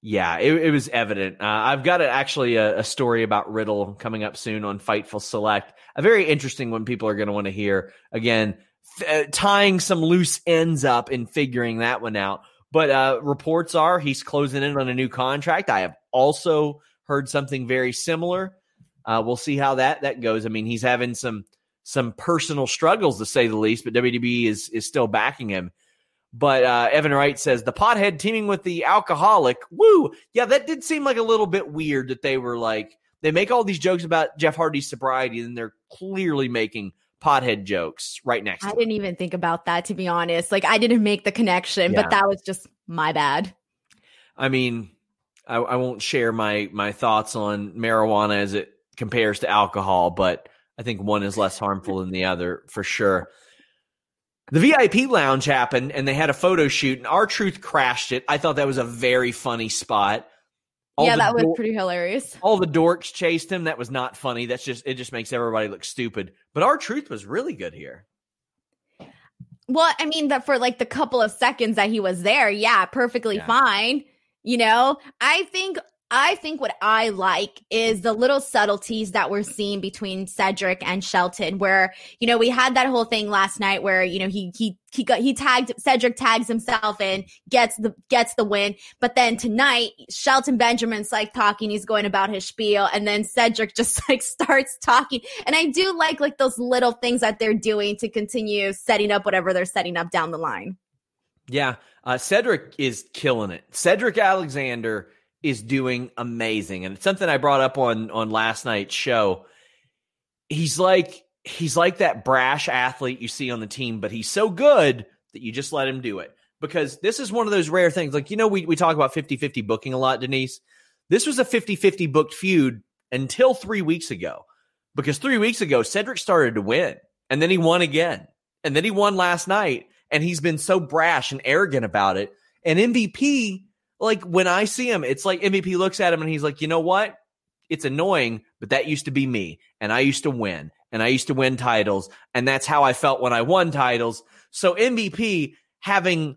yeah, it, it was evident. Uh, I've got a, actually a, a story about Riddle coming up soon on Fightful Select. A very interesting one. People are going to want to hear again, f- uh, tying some loose ends up and figuring that one out. But uh, reports are he's closing in on a new contract. I have also heard something very similar. Uh, we'll see how that that goes. I mean, he's having some some personal struggles to say the least, but WWE is is still backing him. But uh, Evan Wright says the pothead teaming with the alcoholic. Woo! Yeah, that did seem like a little bit weird that they were like they make all these jokes about Jeff Hardy's sobriety, and they're clearly making pothead jokes right next I didn't even think about that to be honest. Like I didn't make the connection, Yeah. but that was just my bad. I mean, I, I won't share my my thoughts on marijuana as it compares to alcohol, but I think one is less harmful than the other for sure. The VIP lounge happened and they had a photo shoot and R-Truth crashed it. I thought that was a very funny spot. All yeah, that was dor- pretty hilarious. all the dorks chased him. That was not funny. That's just it just makes everybody look stupid. But R-Truth was really good here. Well, I mean that for like the couple of seconds that he was there, yeah, perfectly Yeah. fine. You know, I think I think what I like is the little subtleties that we're seeing between Cedric and Shelton where, you know, we had that whole thing last night where, you know, he he he got he tagged Cedric tags himself and gets the gets the win. But then tonight, Shelton Benjamin's like talking, he's going about his spiel, and then Cedric just like starts talking. And I do like like those little things that they're doing to continue setting up whatever they're setting up down the line. Yeah, uh, Cedric is killing it. Cedric Alexander is doing amazing, and it's something I brought up on on last night's show. He's like he's like that brash athlete you see on the team, but he's so good that you just let him do it. Because this is one of those rare things. Like, you know, we, we talk about 50 50 booking a lot, Denise. This was a 50 50 booked feud until three weeks ago. Because three weeks ago, Cedric started to win, and then he won again. And then he won last night, and he's been so brash and arrogant about it. And MVP, like when I see him, it's like MVP looks at him and he's like, you know what? It's annoying, but that used to be me. And I used to win. And I used to win titles. And that's how I felt when I won titles. So MVP, having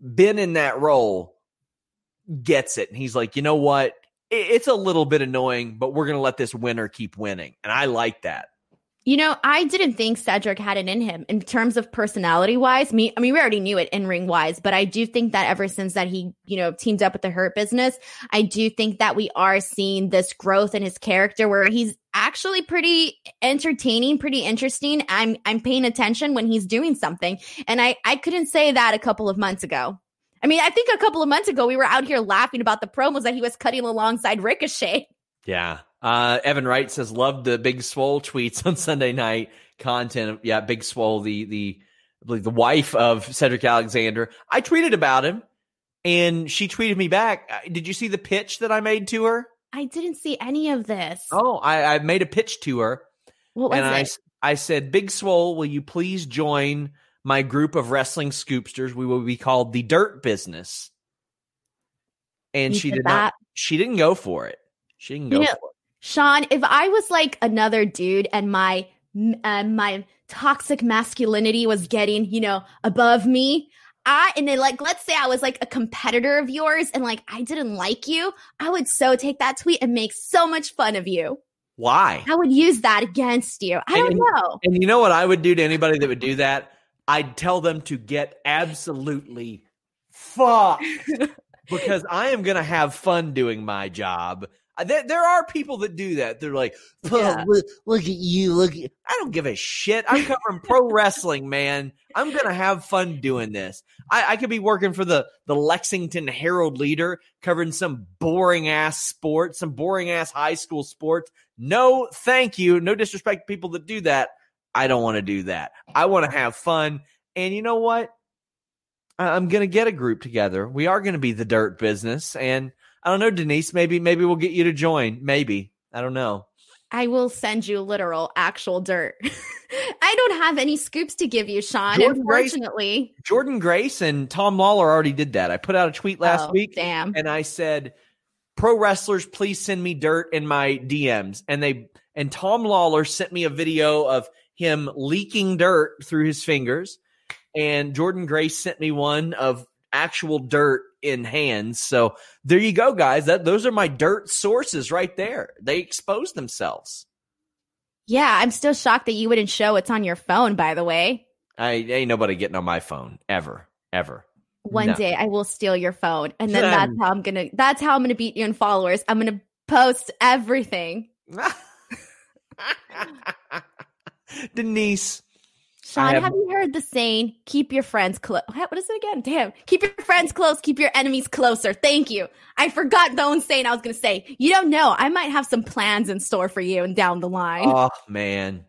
been in that role, gets it. And he's like, you know what? It's a little bit annoying, but we're going to let this winner keep winning. And I like that. You know, I didn't think Cedric had it in him in terms of personality wise. Me, I mean, we already knew it in ring wise, but I do think that ever since that he, you know, teamed up with the Hurt Business, I do think that we are seeing this growth in his character where he's actually pretty entertaining, pretty interesting. I'm I'm paying attention when he's doing something, and I I couldn't say that a couple of months ago. I mean, I think a couple of months ago we were out here laughing about the promos that he was cutting alongside Ricochet. Yeah. Uh, Evan Wright says, loved the Big Swole tweets on Sunday night content. Yeah, Big Swole, the the I believe the wife of Cedric Alexander. I tweeted about him, and she tweeted me back. Uh, Did you see the pitch that I made to her? I didn't see any of this. Oh, I, I made a pitch to her, what was and I it? s- I said, "Big Swole, will you please join my group of wrestling scoopsters? We will be called the Dirt Business." And You she did that? not. She didn't go for it. She didn't You go know, for it. Sean, if I was like another dude and my uh, my toxic masculinity was getting, you know, above me, I and then like let's say I was like a competitor of yours and like I didn't like you, I would so take that tweet and make so much fun of you. Why? I would use that against you. I don't And- know. And you know what I would do to anybody that would do that? I'd tell them to get absolutely fucked because I am going to have fun doing my job. Uh, There, there are people that do that. They're like, "Oh, Yeah. look, look at you. Look, at, I don't give a shit. I'm covering pro wrestling, man. I'm going to have fun doing this. I, I could be working for the, the Lexington Herald Leader, covering some boring ass sport, some boring ass high school sports. No, thank you. No disrespect to people that do that. I don't want to do that. I want to have fun. And you know what? I'm going to get a group together. We are going to be the dirt business. And I don't know, Denise, maybe, maybe we'll get you to join. Maybe. I don't know. I will send you literal actual dirt. I don't have any scoops to give you, Sean, Jordan Grace- unfortunately. Jordan Grace and Tom Lawlor already did that. I put out a tweet last Oh, week Damn. and I said, "Pro wrestlers, please send me dirt in my DMs." And they and Tom Lawlor sent me a video of him leaking dirt through his fingers, and Jordan Grace sent me one of actual dirt in hands. So there you go, guys. That those are my dirt sources right there. They expose themselves. Yeah, I'm still shocked that you wouldn't show it's on your phone, by the way. I ain't nobody getting on my phone ever, ever. One No. day I will steal your phone and then that's how I'm gonna that's how I'm gonna beat you in followers. I'm gonna post everything. Denise, Sean, have- have, you heard the saying, keep your friends close? What is it again? Damn. Keep your friends close, keep your enemies closer. Thank you. I forgot the own saying I was gonna say. You don't know. I might have some plans in store for you and down the line. Oh man.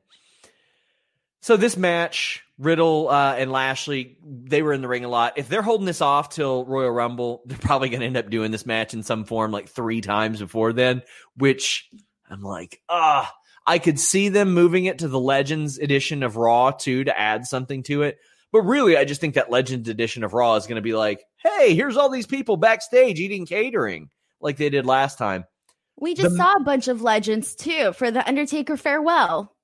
So this match, Riddle uh, and Lashley, they were in the ring a lot. If they're holding this off till Royal Rumble, they're probably going to end up doing this match in some form like three times before then. Which I'm like, ah, I could see them moving it to the Legends edition of Raw too to add something to it. But really, I just think that Legends edition of Raw is going to be like, hey, here's all these people backstage eating catering like they did last time. we just the- saw a bunch of legends too for the Undertaker farewell.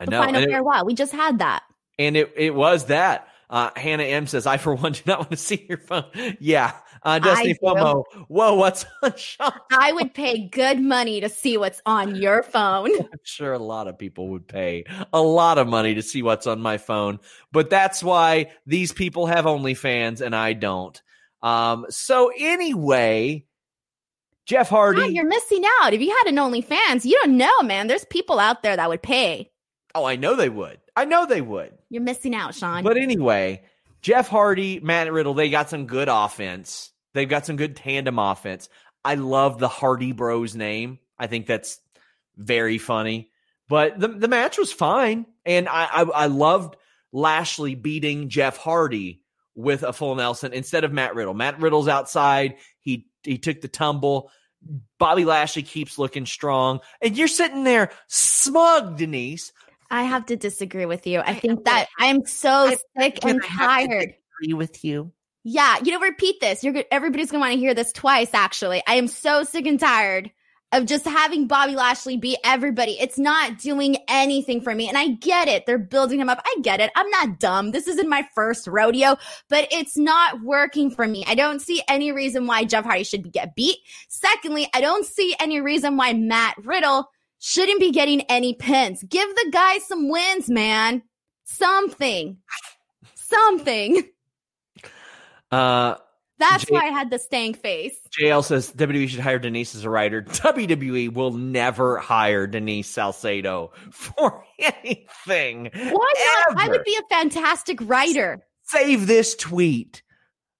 I The final it- farewell. We just had that. And it, it was that. Uh, Hannah M says, I, for one, do not want to see your phone. Yeah. Uh, Destiny. FOMO. Whoa, what's on? I would pay good money to see what's on your phone. I'm sure a lot of people would pay a lot of money to see what's on my phone. But that's why these people have OnlyFans and I don't. Um, so anyway, Jeff Hardy. God, you're missing out. If you had an OnlyFans, you don't know, man. There's people out there that would pay. oh, I know they would. I know they would. You're missing out, Sean. But anyway, Jeff Hardy, Matt Riddle, they got some good offense. They've got some good tandem offense. I love the Hardy Bros name. I think that's very funny. But the the match was fine, and I I, I loved Lashley beating Jeff Hardy with a full Nelson instead of Matt Riddle. Matt Riddle's outside. He he took the tumble. Bobby Lashley keeps looking strong, and you're sitting there smug, Denise. I have to disagree with you. I think that I'm so sick and tired. Agree with you. Yeah, you know, repeat this. You're. Everybody's gonna want to hear this twice. Actually, I am so sick and tired of just having Bobby Lashley beat everybody. It's not doing anything for me, and I get it. They're building him up. I get it. I'm not dumb. This isn't my first rodeo, but it's not working for me. I don't see any reason why Jeff Hardy should get beat. Secondly, I don't see any reason why Matt Riddle shouldn't be getting any pins. Give the guy some wins, man. Something. Something. Uh, That's Jay- why I had the stank face. JL says WWE should hire Denise as a writer. WWE will never hire Denise Salcedo for anything. Why not? I would be a fantastic writer. Save this tweet.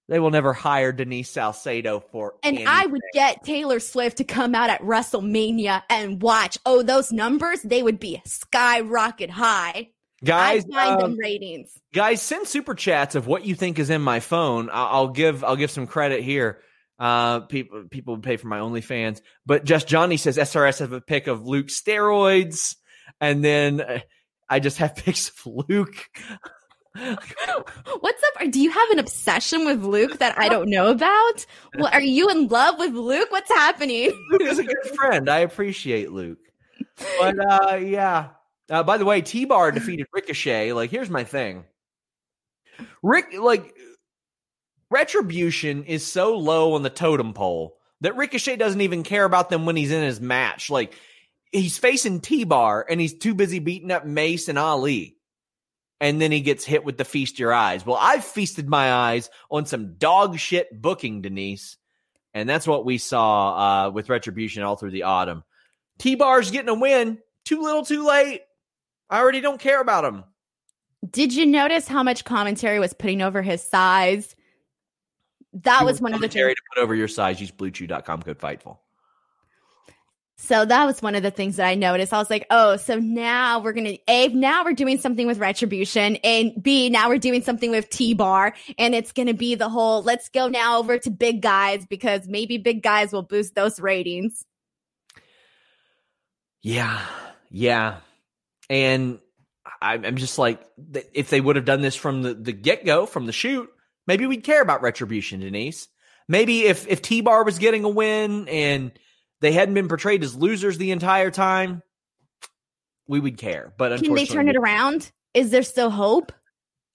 They will never hire Denise Salcedo for And anything. I would get Taylor Swift to come out at WrestleMania and watch. Oh, those numbers, they would be skyrocket high. Guys, I find um, them ratings. guys, send super chats of what you think is in my phone. I'll, I'll give I'll give some credit here. Uh, people people would pay for my OnlyFans, but just Johnny says SRS have a pic of Luke steroids, and then uh, I just have pics of Luke. What's up? Do you have an obsession with Luke that I don't know about? Well, are you in love with Luke? What's happening? Luke is a good friend. I appreciate Luke, but uh, yeah. Uh, by the way, T Bar defeated Ricochet. Like, here's my thing. Rick, like, Retribution is so low on the totem pole that Ricochet doesn't even care about them when he's in his match. Like, he's facing T Bar and he's too busy beating up Mace and Ali. And then he gets hit with the feast your eyes. Well, I've feasted my eyes on some dog shit booking, Denise. And that's what we saw uh, with Retribution all through the autumn. T Bar's getting a win. Too little, too late. I already don't care about him. Did you notice how much commentary was putting over his size? That You was one of the commentary to put over your size. Use bluechew.com code Fightful. So that was one of the things that I noticed. I was like, oh, so now we're gonna A, now we're doing something with retribution, and B, now we're doing something with T bar, and it's gonna be the whole let's go now over to big guys because maybe big guys will boost those ratings. Yeah, yeah, and I'm, I'm just like, if they would have done this from the, the get go, from the shoot, maybe we'd care about retribution, Denise. Maybe if if T Bar was getting a win and they hadn't been portrayed as losers the entire time, we would care. But Can they turn it around? Is there still hope?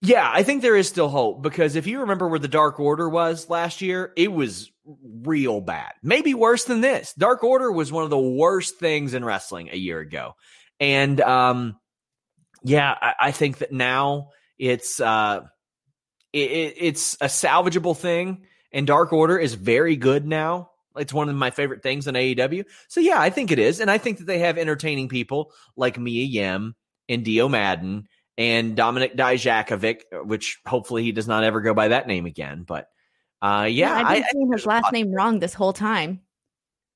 Yeah, I think there is still hope because if you remember where the Dark Order was last year, it was real bad. Maybe worse than this. Dark Order was one of the worst things in wrestling a year ago. And um yeah, I, I think that now it's uh it, it, it's a salvageable thing and Dark Order is very good now. It's one of my favorite things in AEW. So yeah, I think it is. And I think that they have entertaining people like Mia Yim and Dio Maddin and Dominik Dijakovic, which hopefully he does not ever go by that name again. But uh, yeah, I've been saying his last name wrong this whole time.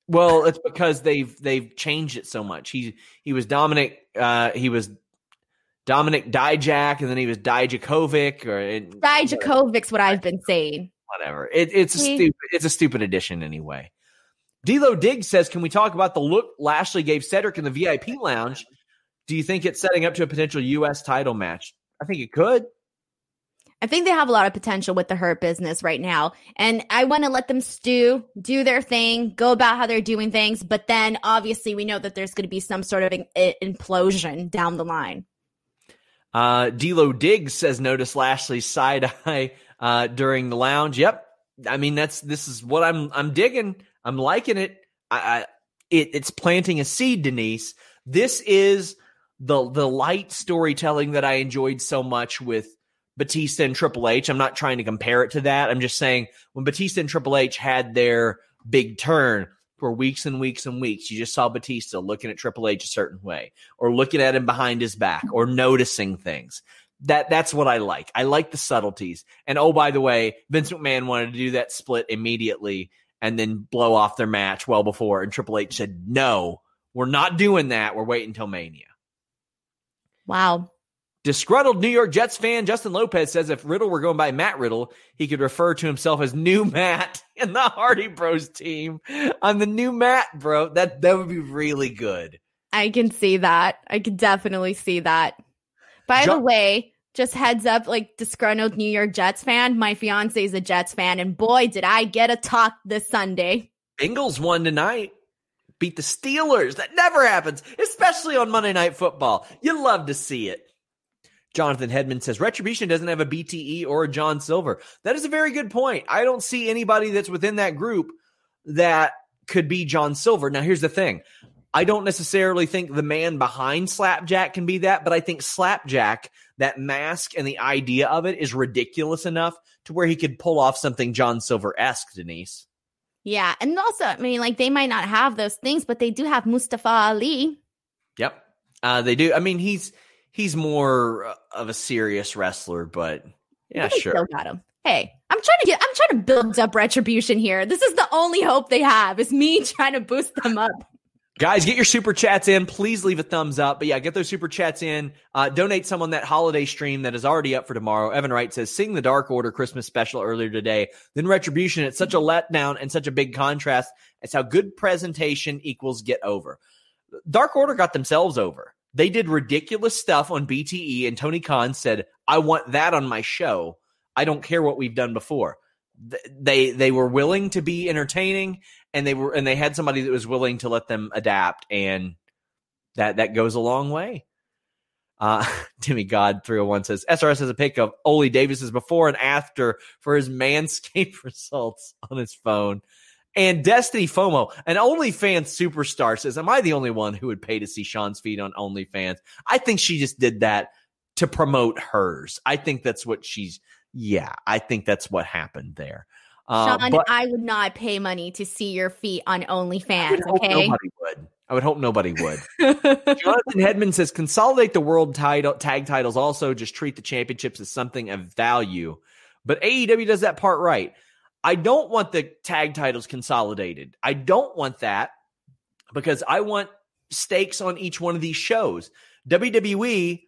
well, it's because they've they've changed it so much. He he was Dominik, uh, he was Dominik Dijak, and then he was Dijakovic, or Dijakovic's what I've been saying. Whatever. It, it's a stupid. It's a stupid addition anyway. D'Lo Diggs says, "Can we talk about the look Lashley gave Cedric in the VIP lounge? Do you think it's setting up to a potential U.S. title match? I think it could. I think they have a lot of potential with the hurt business right now. And I want to let them stew, do their thing, go about how they're doing things. But then obviously we know that there's going to be some sort of in- implosion down the line. Uh, D'Lo Diggs says, "Notice Lashley's side eye uh, during the lounge." Yep. I mean, that's this is what I'm I'm digging. I'm liking it. I, I it it's planting a seed, Denise. This is the the light storytelling that I enjoyed so much with Batista and Triple H. I'm not trying to compare it to that. I'm just saying when Batista and Triple H had their big turn for weeks and weeks and weeks, you just saw Batista looking at Triple H a certain way, or looking at him behind his back, or noticing things. That that's what I like. I like the subtleties. And oh, by the way, Vince McMahon wanted to do that split immediately and then blow off their match well before. And Triple H said, "No, we're not doing that. We're waiting until Mania." Wow. Disgruntled New York Jets fan Justin Lopez says if Riddle were going by Matt Riddle, he could refer to himself as New Matt in the Hardy Bros team. I'm the new Matt, bro. That that would be really good. I can see that. I can definitely see that. By Jo- the way, just heads up, like disgruntled New York Jets fan, my fiance is a Jets fan, and boy, did I get a talk this Sunday. Bengals won tonight. Beat the Steelers. That never happens, especially on Monday Night Football. You love to see it. Jonathan Hedman says Retribution doesn't have a BTE or a John Silver. That is a very good point. I don't see anybody that's within that group that could be John Silver. Now, here's the thing I don't necessarily think the man behind Slapjack can be that, but I think Slapjack, that mask and the idea of it is ridiculous enough to where he could pull off something John Silver esque, Denise. Yeah, and also, I mean, like they might not have those things, but they do have Mustafa Ali. Yep. Uh, they do. I mean, he's he's more of a serious wrestler, but yeah, sure. Still got him. Hey, I'm trying to get. I'm trying to build up retribution here. This is the only hope they have. Is me trying to boost them up. Guys, get your super chats in. Please leave a thumbs up. But yeah, get those super chats in. Uh, donate some on that holiday stream that is already up for tomorrow. Evan Wright says, sing the Dark Order Christmas special earlier today. Then Retribution. It's such a letdown and such a big contrast. It's how good presentation equals get over. Dark Order got themselves over. They did ridiculous stuff on BTE, and Tony Khan said, I want that on my show. I don't care what we've done before. They they were willing to be entertaining and they were and they had somebody that was willing to let them adapt and that that goes a long way uh timmy god 301 says srs has a pic of oli davis's before and after for his manscaped results on his phone and Destiny FOMO, an OnlyFans superstar, says, Am I the only one who would pay to see Sean's feed on OnlyFans? I think she just did that to promote hers. I think that's what she's, yeah, I think that's what happened there. Uh, Sean, but, I would not pay money to see your feet on OnlyFans. Okay, nobody would. I would hope nobody would. Jonathan Hedman says consolidate the world title tag titles. Also, just treat the championships as something of value. But AEW does that part right. I don't want the tag titles consolidated. I don't want that because I want stakes on each one of these shows. WWE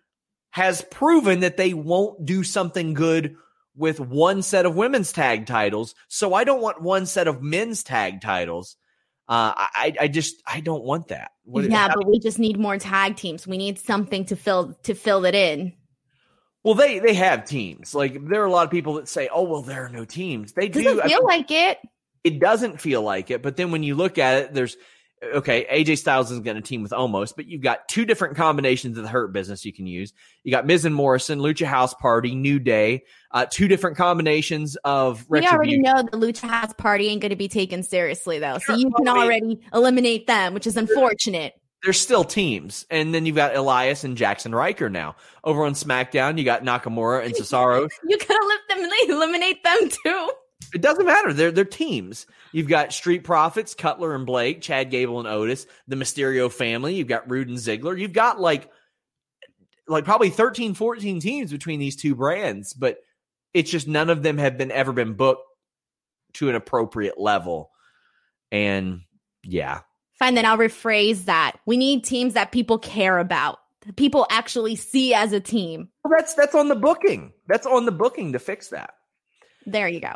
has proven that they won't do something good with one set of women's tag titles. So I don't want one set of men's tag titles. Uh, I, I just I don't want that. What, yeah, but we just need more tag teams. We need something to fill to fill it in. Well, they they have teams. Like there are a lot of people that say, "Oh, well, there are no teams." They Doesn't do feel I mean, like it. It doesn't feel like it. But then when you look at it, there's okay, AJ Styles isn't going to team with almost, but you've got two different combinations of the Hurt Business you can use. You got Miz and Morrison, Lucha House Party, New Day, uh, two different combinations of. We already know the Lucha House Party ain't going to be taken seriously though, sure, so you can already eliminate them, which is unfortunate. There's still teams, and then you've got Elias and Jaxson Ryker now over on SmackDown. You got Nakamura and Cesaro. you gotta let them eliminate them too. It doesn't matter. They're they're teams. You've got Street Profits, Cutler and Blake, Chad Gable and Otis, the Mysterio family. You've got Roode and Ziggler. You've got like like probably 13, 14 teams between these two brands, but it's just none of them have been ever been booked to an appropriate level. And yeah. Fine, then I'll rephrase that. We need teams that people care about. That people actually see as a team. Well, that's that's on the booking. That's on the booking to fix that. There you go.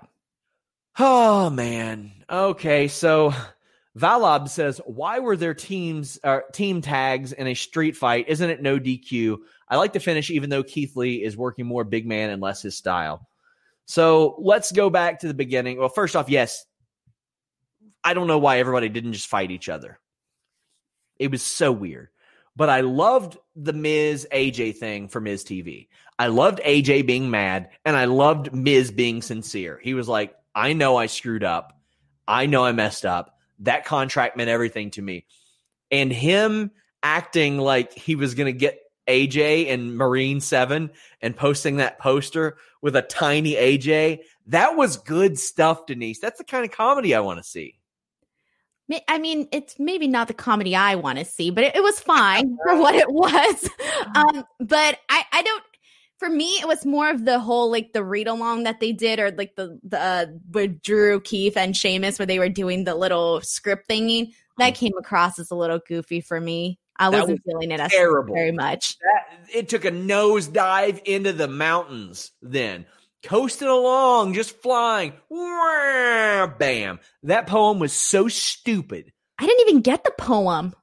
Oh man. Okay, so Valab says, "Why were there teams uh, team tags in a street fight? Isn't it no DQ? I like to finish, even though Keith Lee is working more big man and less his style." So let's go back to the beginning. Well, first off, yes, I don't know why everybody didn't just fight each other. It was so weird. But I loved the Miz AJ thing for Miz TV. I loved AJ being mad, and I loved Miz being sincere. He was like, I know I screwed up. I know I messed up. That contract meant everything to me. And him acting like he was going to get AJ and Marine 7 and posting that poster with a tiny AJ, that was good stuff, Denise. That's the kind of comedy I want to see. I mean, it's maybe not the comedy I want to see, but it, it was fine for what it was. Um, but I, I don't for me, it was more of the whole like the read along that they did, or like the the uh, with Drew Keith and Sheamus, where they were doing the little script thingy. That hmm. came across as a little goofy for me. I wasn't was feeling it as terrible. very much. That, it took a nosedive into the mountains. Then coasting along, just flying. Bam! That poem was so stupid. I didn't even get the poem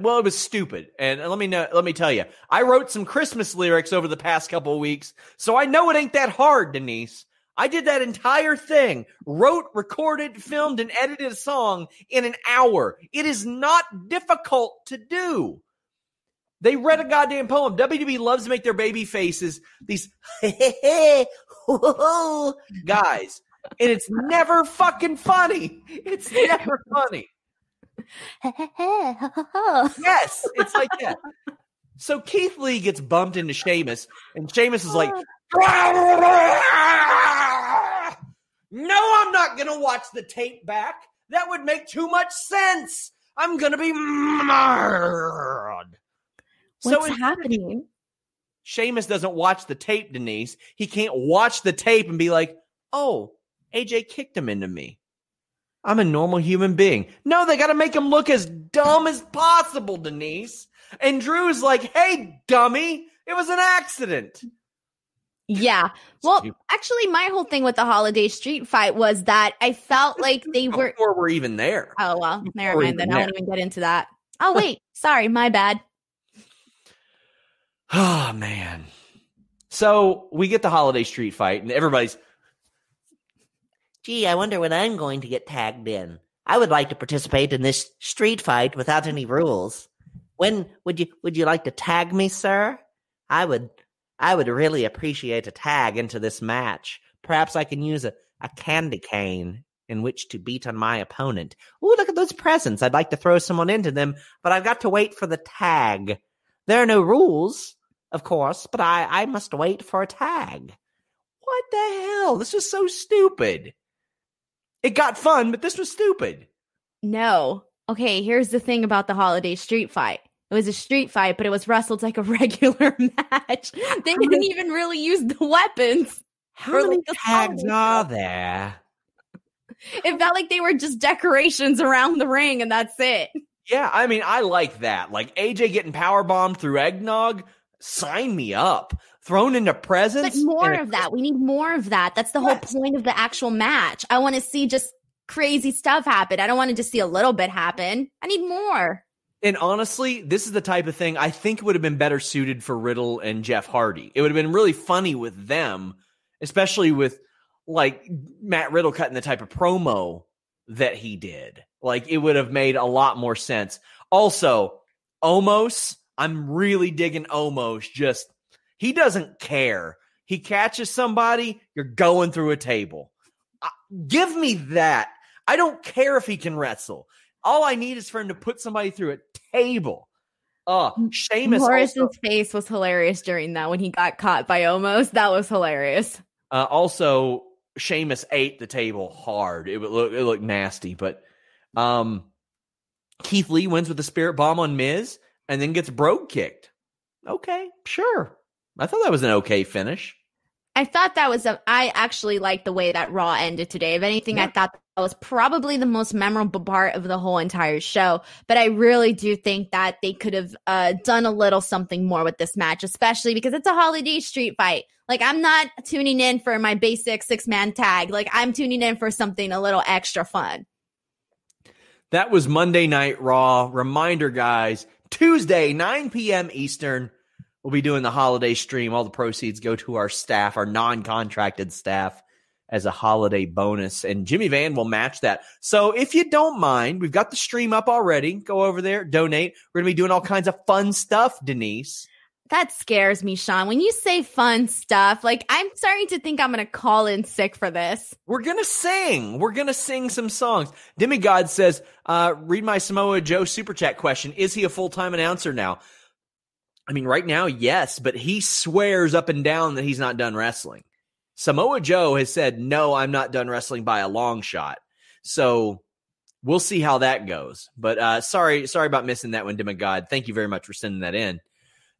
well, it was stupid. And let me know, let me tell you, I wrote some Christmas lyrics over the past couple weeks, so I know it ain't that hard, Denise. I did that entire thing, wrote, recorded, filmed, and edited a song in an hour. It is not difficult to do. They read a goddamn poem. WWE loves to make their baby faces these guys, and it's never fucking funny. It's never funny yes, it's like that. So Keith Lee gets bumped into Sheamus, and Sheamus is like, No, I'm not going to watch the tape back. That would make too much sense. I'm going to be mad. What's so happening? Sheamus doesn't watch the tape, Denise. He can't watch the tape and be like, oh, AJ kicked him into me. I'm a normal human being. No, they got to make him look as dumb as possible, Denise. And Drew's like, hey, dummy, it was an accident. Yeah. Well, actually, my whole thing with the holiday street fight was that I felt like they were. Before we're even there. Oh, well, never mind then. I won't even get into that. Oh, wait. Sorry. My bad. Oh, man. So we get the holiday street fight, and everybody's Gee, I wonder when I'm going to get tagged in. I would like to participate in this street fight without any rules. When would you would you like to tag me, sir? I would I would really appreciate a tag into this match. Perhaps I can use a, a candy cane in which to beat on my opponent. Ooh, look at those presents. I'd like to throw someone into them, but I've got to wait for the tag. There are no rules, of course, but I, I must wait for a tag. What the hell? This is so stupid. It got fun, but this was stupid. No. Okay, here's the thing about the holiday street fight. It was a street fight, but it was wrestled like a regular match. They didn't even really use the weapons. How many like tags are there? It felt like they were just decorations around the ring, and that's it. Yeah, I mean, I like that. Like AJ getting power bombed through eggnog. Sign me up. Thrown into presents. But more of that. We need more of that. That's the yes. whole point of the actual match. I want to see just crazy stuff happen. I don't want to just see a little bit happen. I need more. And honestly, this is the type of thing I think would have been better suited for Riddle and Jeff Hardy. It would have been really funny with them, especially with like Matt Riddle cutting the type of promo that he did. Like it would have made a lot more sense. Also, Omos, I'm really digging Omos. Just he doesn't care. He catches somebody, you're going through a table. Uh, give me that. I don't care if he can wrestle. All I need is for him to put somebody through a table. Oh, Sheamus. Morrison's also, face was hilarious during that when he got caught by Omos. That was hilarious. Uh, also, Sheamus ate the table hard. It would look it looked nasty, but um, Keith Lee wins with the Spirit Bomb on Miz and then gets Brogue kicked. Okay, sure. I thought that was an okay finish. I thought that was a. I actually liked the way that Raw ended today. If anything, yeah. I thought that was probably the most memorable part of the whole entire show. But I really do think that they could have uh, done a little something more with this match, especially because it's a holiday street fight. Like I'm not tuning in for my basic six man tag. Like I'm tuning in for something a little extra fun. That was Monday Night Raw. Reminder, guys, Tuesday, 9 p.m. Eastern. We'll be doing the holiday stream. All the proceeds go to our staff, our non contracted staff, as a holiday bonus. And Jimmy Van will match that. So if you don't mind, we've got the stream up already. Go over there, donate. We're going to be doing all kinds of fun stuff, Denise. That scares me, Sean. When you say fun stuff, like I'm starting to think I'm going to call in sick for this. We're going to sing. We're going to sing some songs. Demigod says, uh, read my Samoa Joe super chat question. Is he a full time announcer now? I mean, right now, yes, but he swears up and down that he's not done wrestling. Samoa Joe has said, no, I'm not done wrestling by a long shot. So we'll see how that goes. But uh, sorry, sorry about missing that one, Demigod. Thank you very much for sending that in.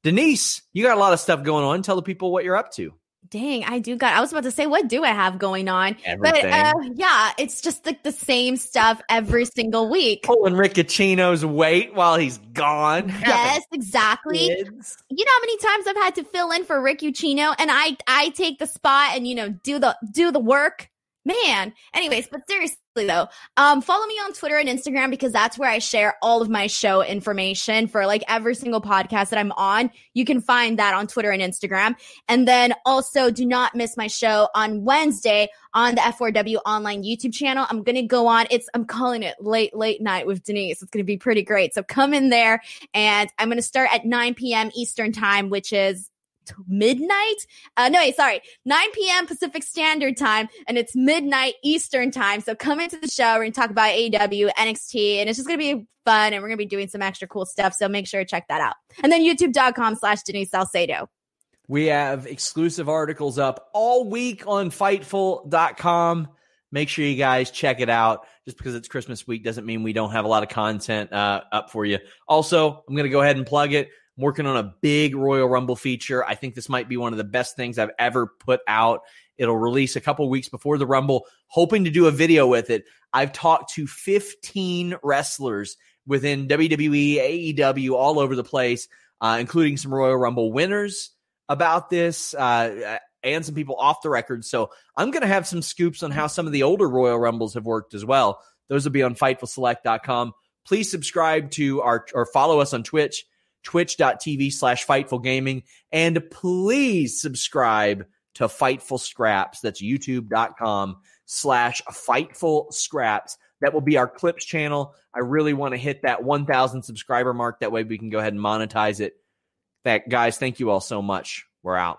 Denise, you got a lot of stuff going on. Tell the people what you're up to. Dang, I do got. I was about to say, what do I have going on? Everything. But uh, yeah, it's just like the same stuff every single week. Pulling Rick Ucchino's weight while he's gone. Yes, exactly. Kids. You know how many times I've had to fill in for Rick Ucchino, and I I take the spot and you know do the do the work man anyways but seriously though. Um follow me on twitter and instagram because that's where i share all of my show information for like every single podcast that i'm on. You can find that on twitter and instagram. And then also do not miss my show on wednesday on the f4w online youtube channel. I'm gonna go on it's i'm calling it late late night with denise. It's gonna be pretty great. So come in there and i'm gonna start at 9 p.m eastern time which is midnight. Uh, no, wait, sorry, 9 p.m. Pacific Standard Time, and it's midnight Eastern Time. So come into the show. We're to talk about AEW, NXT, and it's just to be fun, and we're to be doing some extra cool stuff. So make sure to check that out. And then youtube.com slash Denise Salcedo. We have exclusive articles up all week on Fightful.com. Make sure you guys check it out. Just because it's Christmas week doesn't mean we don't have a lot of content uh, up for you. Also, I'm going to go ahead and plug it. I'm working on a big Royal Rumble feature. I think this might be one of the best things I've ever put out. It'll release a couple weeks before the Rumble, hoping to do a video with it. I've talked to 15 wrestlers within WWE, AEW, all over the place, uh, including some Royal Rumble winners about this uh, and some people off the record. So I'm going to have some scoops on how some of the older Royal Rumbles have worked as well. Those will be on FightfulSelect.com. Please subscribe to our or follow us on Twitch, twitch.tv slash Fightful Gaming. And please subscribe to Fightful Scraps. That's youtube.com slash Fightful Scraps. That will be our clips channel. I really want to hit that 1,000 subscriber mark. That way we can go ahead and monetize it. That guys, thank you all so much. We're out.